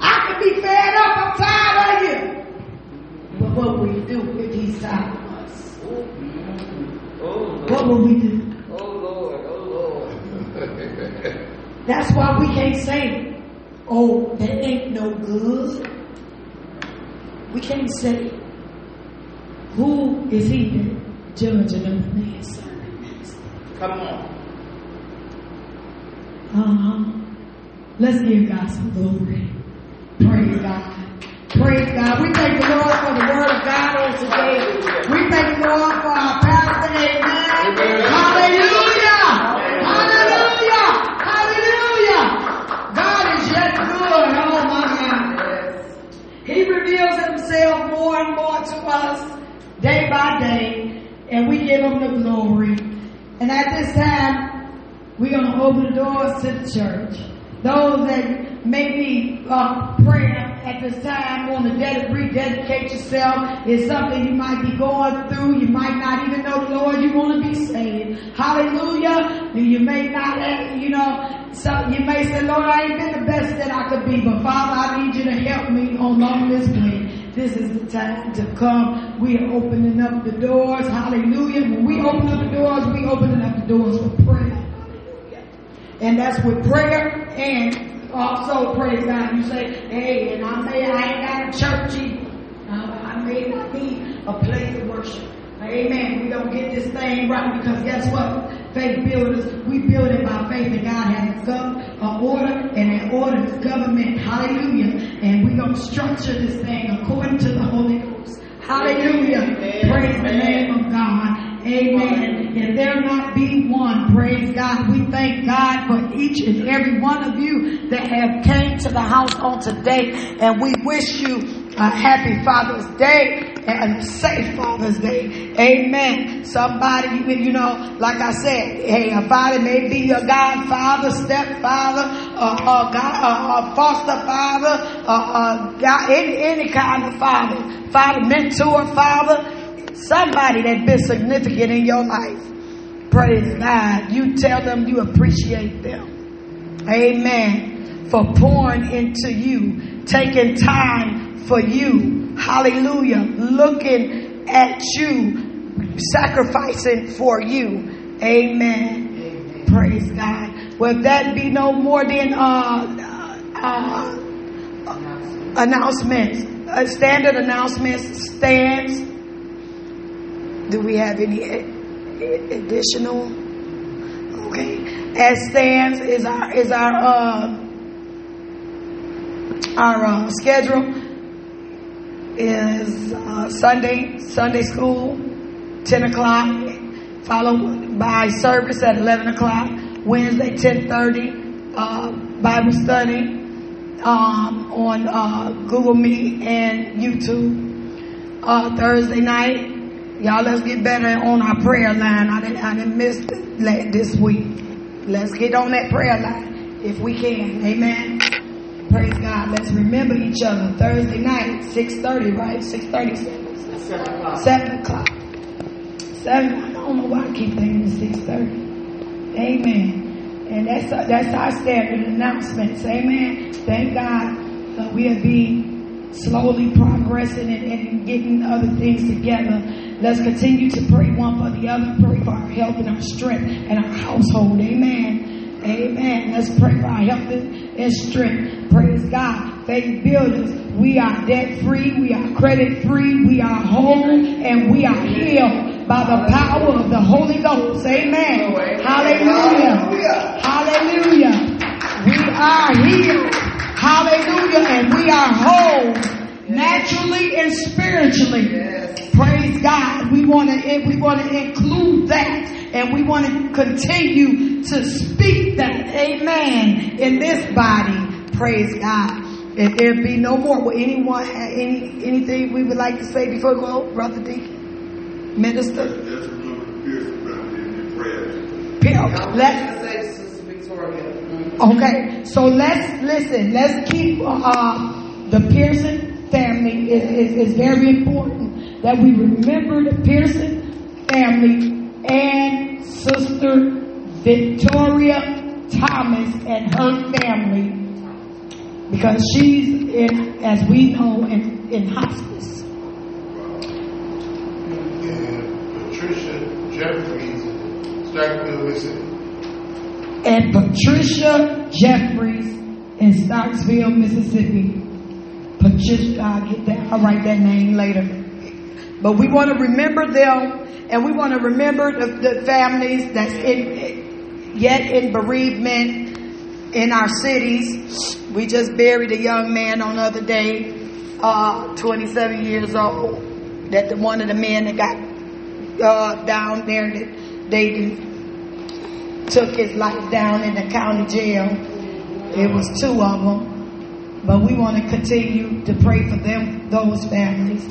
I can be fed up, I'm tired of you. But what will you do if He's tired of us? What will we do? Oh Lord, oh Lord. That's why we can't say, oh, that ain't no good. We can't say, who is he that judge another man's servant? Come on. Uh-huh. Let's give God some glory. Praise God. Praise God. We thank the Lord for the word of God on today. We thank the Lord for our pastor. Amen. Hallelujah. Hallelujah. Hallelujah. God is yet good. Oh my God. He reveals himself more and more to us day by day, and we give him the glory. And at this time, we're going to open the doors to the church. Those that may be uh, praying at this time want to ded- rededicate yourself is something you might be going through. You might not even know the Lord. You want to be saved. Hallelujah. You may not, uh, you know, so you may say, Lord, I ain't been the best that I could be, but Father, I need you to help me along this way. This is the time to come. We are opening up the doors. Hallelujah. When we open up the doors, we opening up the doors for prayer. And that's with prayer and also praise God. You say, hey, and I may I ain't got a church either. Uh, I may not be a place of worship. Amen. We don't get this thing right because guess what? Faith builders, we build it by faith and God has a gov- order and that order is government. Hallelujah. And we're going to structure this thing according to the Holy Ghost. Hallelujah. Amen. Praise the name of God. Amen. If there not be one, praise God. We thank God for each and every one of you that have came to the house on today. And we wish you a happy Father's Day and a safe Father's Day. Amen. Somebody, you know, like I said, hey, a father may be your godfather, stepfather, uh, uh, God, foster father, uh, God, any, any kind of father, father, mentor, father, somebody that's been significant in your life. Praise God. You tell them you appreciate them. Amen. For pouring into you, taking time for you. Hallelujah. Looking at you, sacrificing for you. Amen. Praise God. Will that be no more than uh, uh, announcements? Uh, standard announcements stands. Do we have any additional? Okay. As stands is our is our uh, our uh, schedule is uh, Sunday Sunday school, ten o'clock, followed by service at eleven o'clock. Wednesday ten thirty, uh, Bible study um, on uh, Google Meet and YouTube. Uh, Thursday night, y'all let's get better on our prayer line. I didn't I didn't miss this week. Let's get on that prayer line if we can. Amen. Praise God. Let's remember each other. Thursday night, 6.30, right? 6.30, Seven o'clock. 7 o'clock. 7, I don't know why I keep thinking it's 6.30. Amen. And that's that's our standard announcements. Amen. Thank God that we'll be slowly progressing and, and getting other things together. Let's continue to pray one for the other. Pray for our health and our strength and our household. Amen. Amen. Let's pray for our health and strength. Praise God. Faith builders. We are debt free. We are credit free. We are whole and we are healed. by the power of the Holy Ghost. Amen. Hallelujah. Hallelujah. We are healed. Hallelujah. And we are whole naturally and spiritually. Praise God. We want to we want to include that and we want to continue to speak that. Amen. In this body. Praise God. If there be no more, will anyone have any anything we would like to say before we go, Brother Deacon? Minister? Just remember the Pearson family in your prayers. Pill. Let's Say, Sister Victoria. Okay, so let's listen. Let's keep uh, the Pearson family is, is, is very important that we remember the Pearson family and Sister Victoria Thomas and her family because she's in, as we know, in, in hospice. And Patricia Jeffries, Starkville, Mississippi. and Patricia Jeffries in Starksville, Mississippi. Patricia, I'll get that. I'll write that name later. But we want to remember them, and we want to remember the, the families that's in yet in bereavement in our cities. We just buried a young man on the other day, uh, 27 years old. That the, one of the men that got uh, down there that they took his life down in the county jail. It was two of them. But we want to continue to pray for them, those families,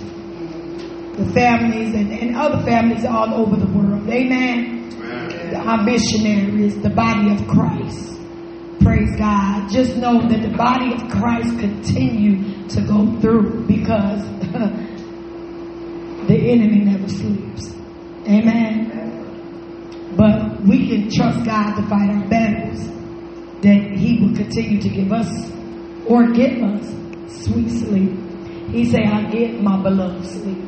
the families and, and other families all over the world. Amen. Amen. Our missionaries, the body of Christ. Praise God. Just know that the body of Christ continue to go through because the enemy never sleeps. Amen. But we can trust God to fight our battles. That He will continue to give us or give us sweet sleep. He say, I get my beloved sleep.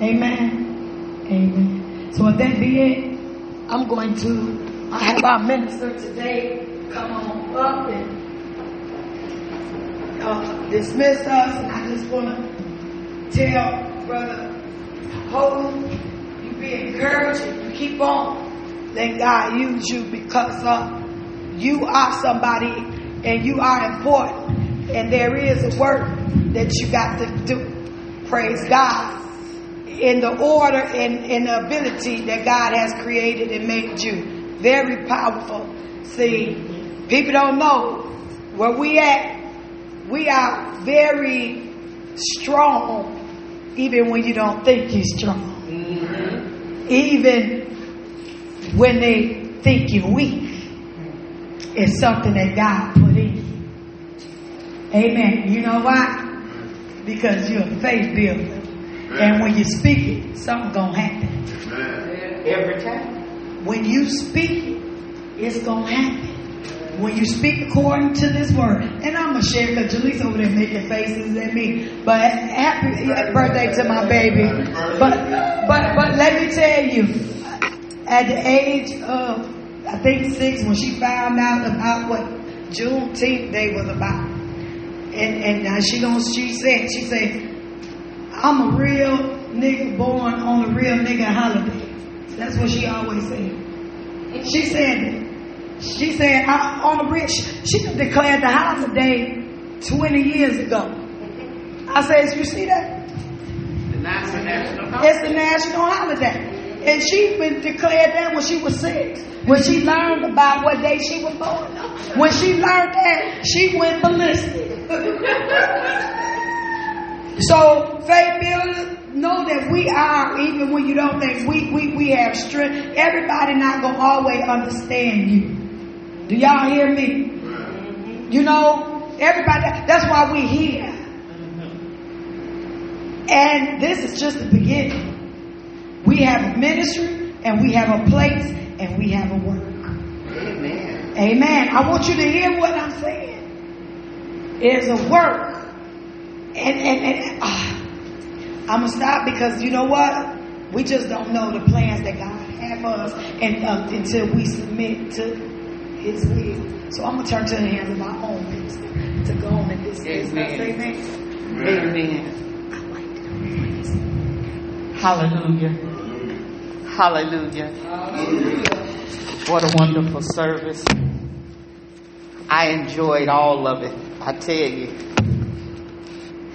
Amen. Amen. So with that be it, I'm going to I have our minister today come on up and uh, dismiss us. And I just want to tell Brother Holden, you be encouraged you keep on. Let God use you because uh, you are somebody and you are important. And there is work that you got to do. Praise God. In the order and, and the ability that God has created and made you. Very powerful. See, people don't know where we at. We are very strong, even when you don't think you're strong. Even when they think you're weak. It's something that God put in. Amen. You know why? Because you're a faith builder. And when you speak it, something's going to happen. Amen. Every time. When you speak it, it's going to happen. When you speak according to this word, and I'm gonna share because Jaleesa over there making faces at me. But happy birthday to my baby. But but but let me tell you, at the age of I think six, when she found out about what Juneteenth Day was about, and and now she don't she said she said I'm a real nigga born on a real nigga holiday. That's what she always said. She said. She said I, on the real. She, she declared the holiday 20 years ago. I said, you see that? The It's a national holiday. And she been declared that when she was six. When she learned about what day she was born. When she learned that, she went ballistic. so, faith builders, know that we are, even when you don't think we, we, we have strength, everybody not to always understand you. Do y'all hear me? You know, everybody, that's why we're here. And this is just the beginning. We have a ministry, and we have a place, and we have a work. Amen. Amen. I want you to hear what I'm saying. It's a work. And, and, and uh, I'm going to stop because you know what? We just don't know the plans that God has for us and, uh, until we submit to His will. So I'm going to turn to the hands of my own minister to go on in this business. Amen. Amen. Amen. Hallelujah. Hallelujah. What a wonderful service. I enjoyed all of it. I tell you.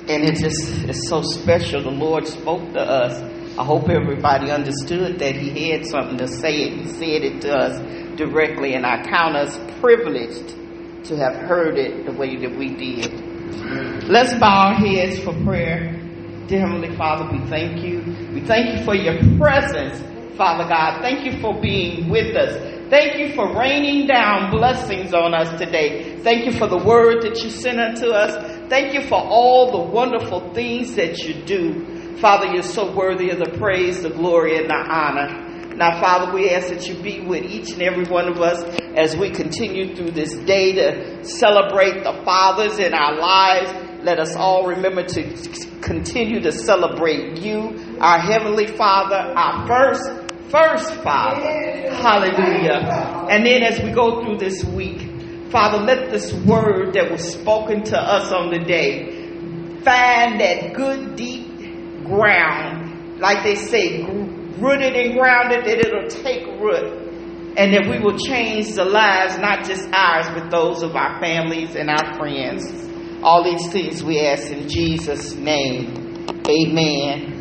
And it just is so special. The Lord spoke to us. I hope everybody understood that He had something to say He said it to us directly. And I count us privileged to have heard it the way that we did. Let's bow our heads for prayer. Dear Heavenly Father, we thank you. We thank you for your presence, Father God. Thank you for being with us. Thank you for raining down blessings on us today. Thank you for the word that you sent unto us. Thank you for all the wonderful things that you do. Father, you're so worthy of the praise, the glory, and the honor. Now, Father, we ask that you be with each and every one of us as we continue through this day to celebrate the fathers in our lives. Let us all remember to continue to celebrate you, our Heavenly Father, our first, first Father. Hallelujah. And then as we go through this week, Father, let this word that was spoken to us on the day find that good, deep ground, like they say, rooted and grounded, that it'll take root. And that we will change the lives, not just ours, but those of our families and our friends. All these things we ask in Jesus' name. Amen.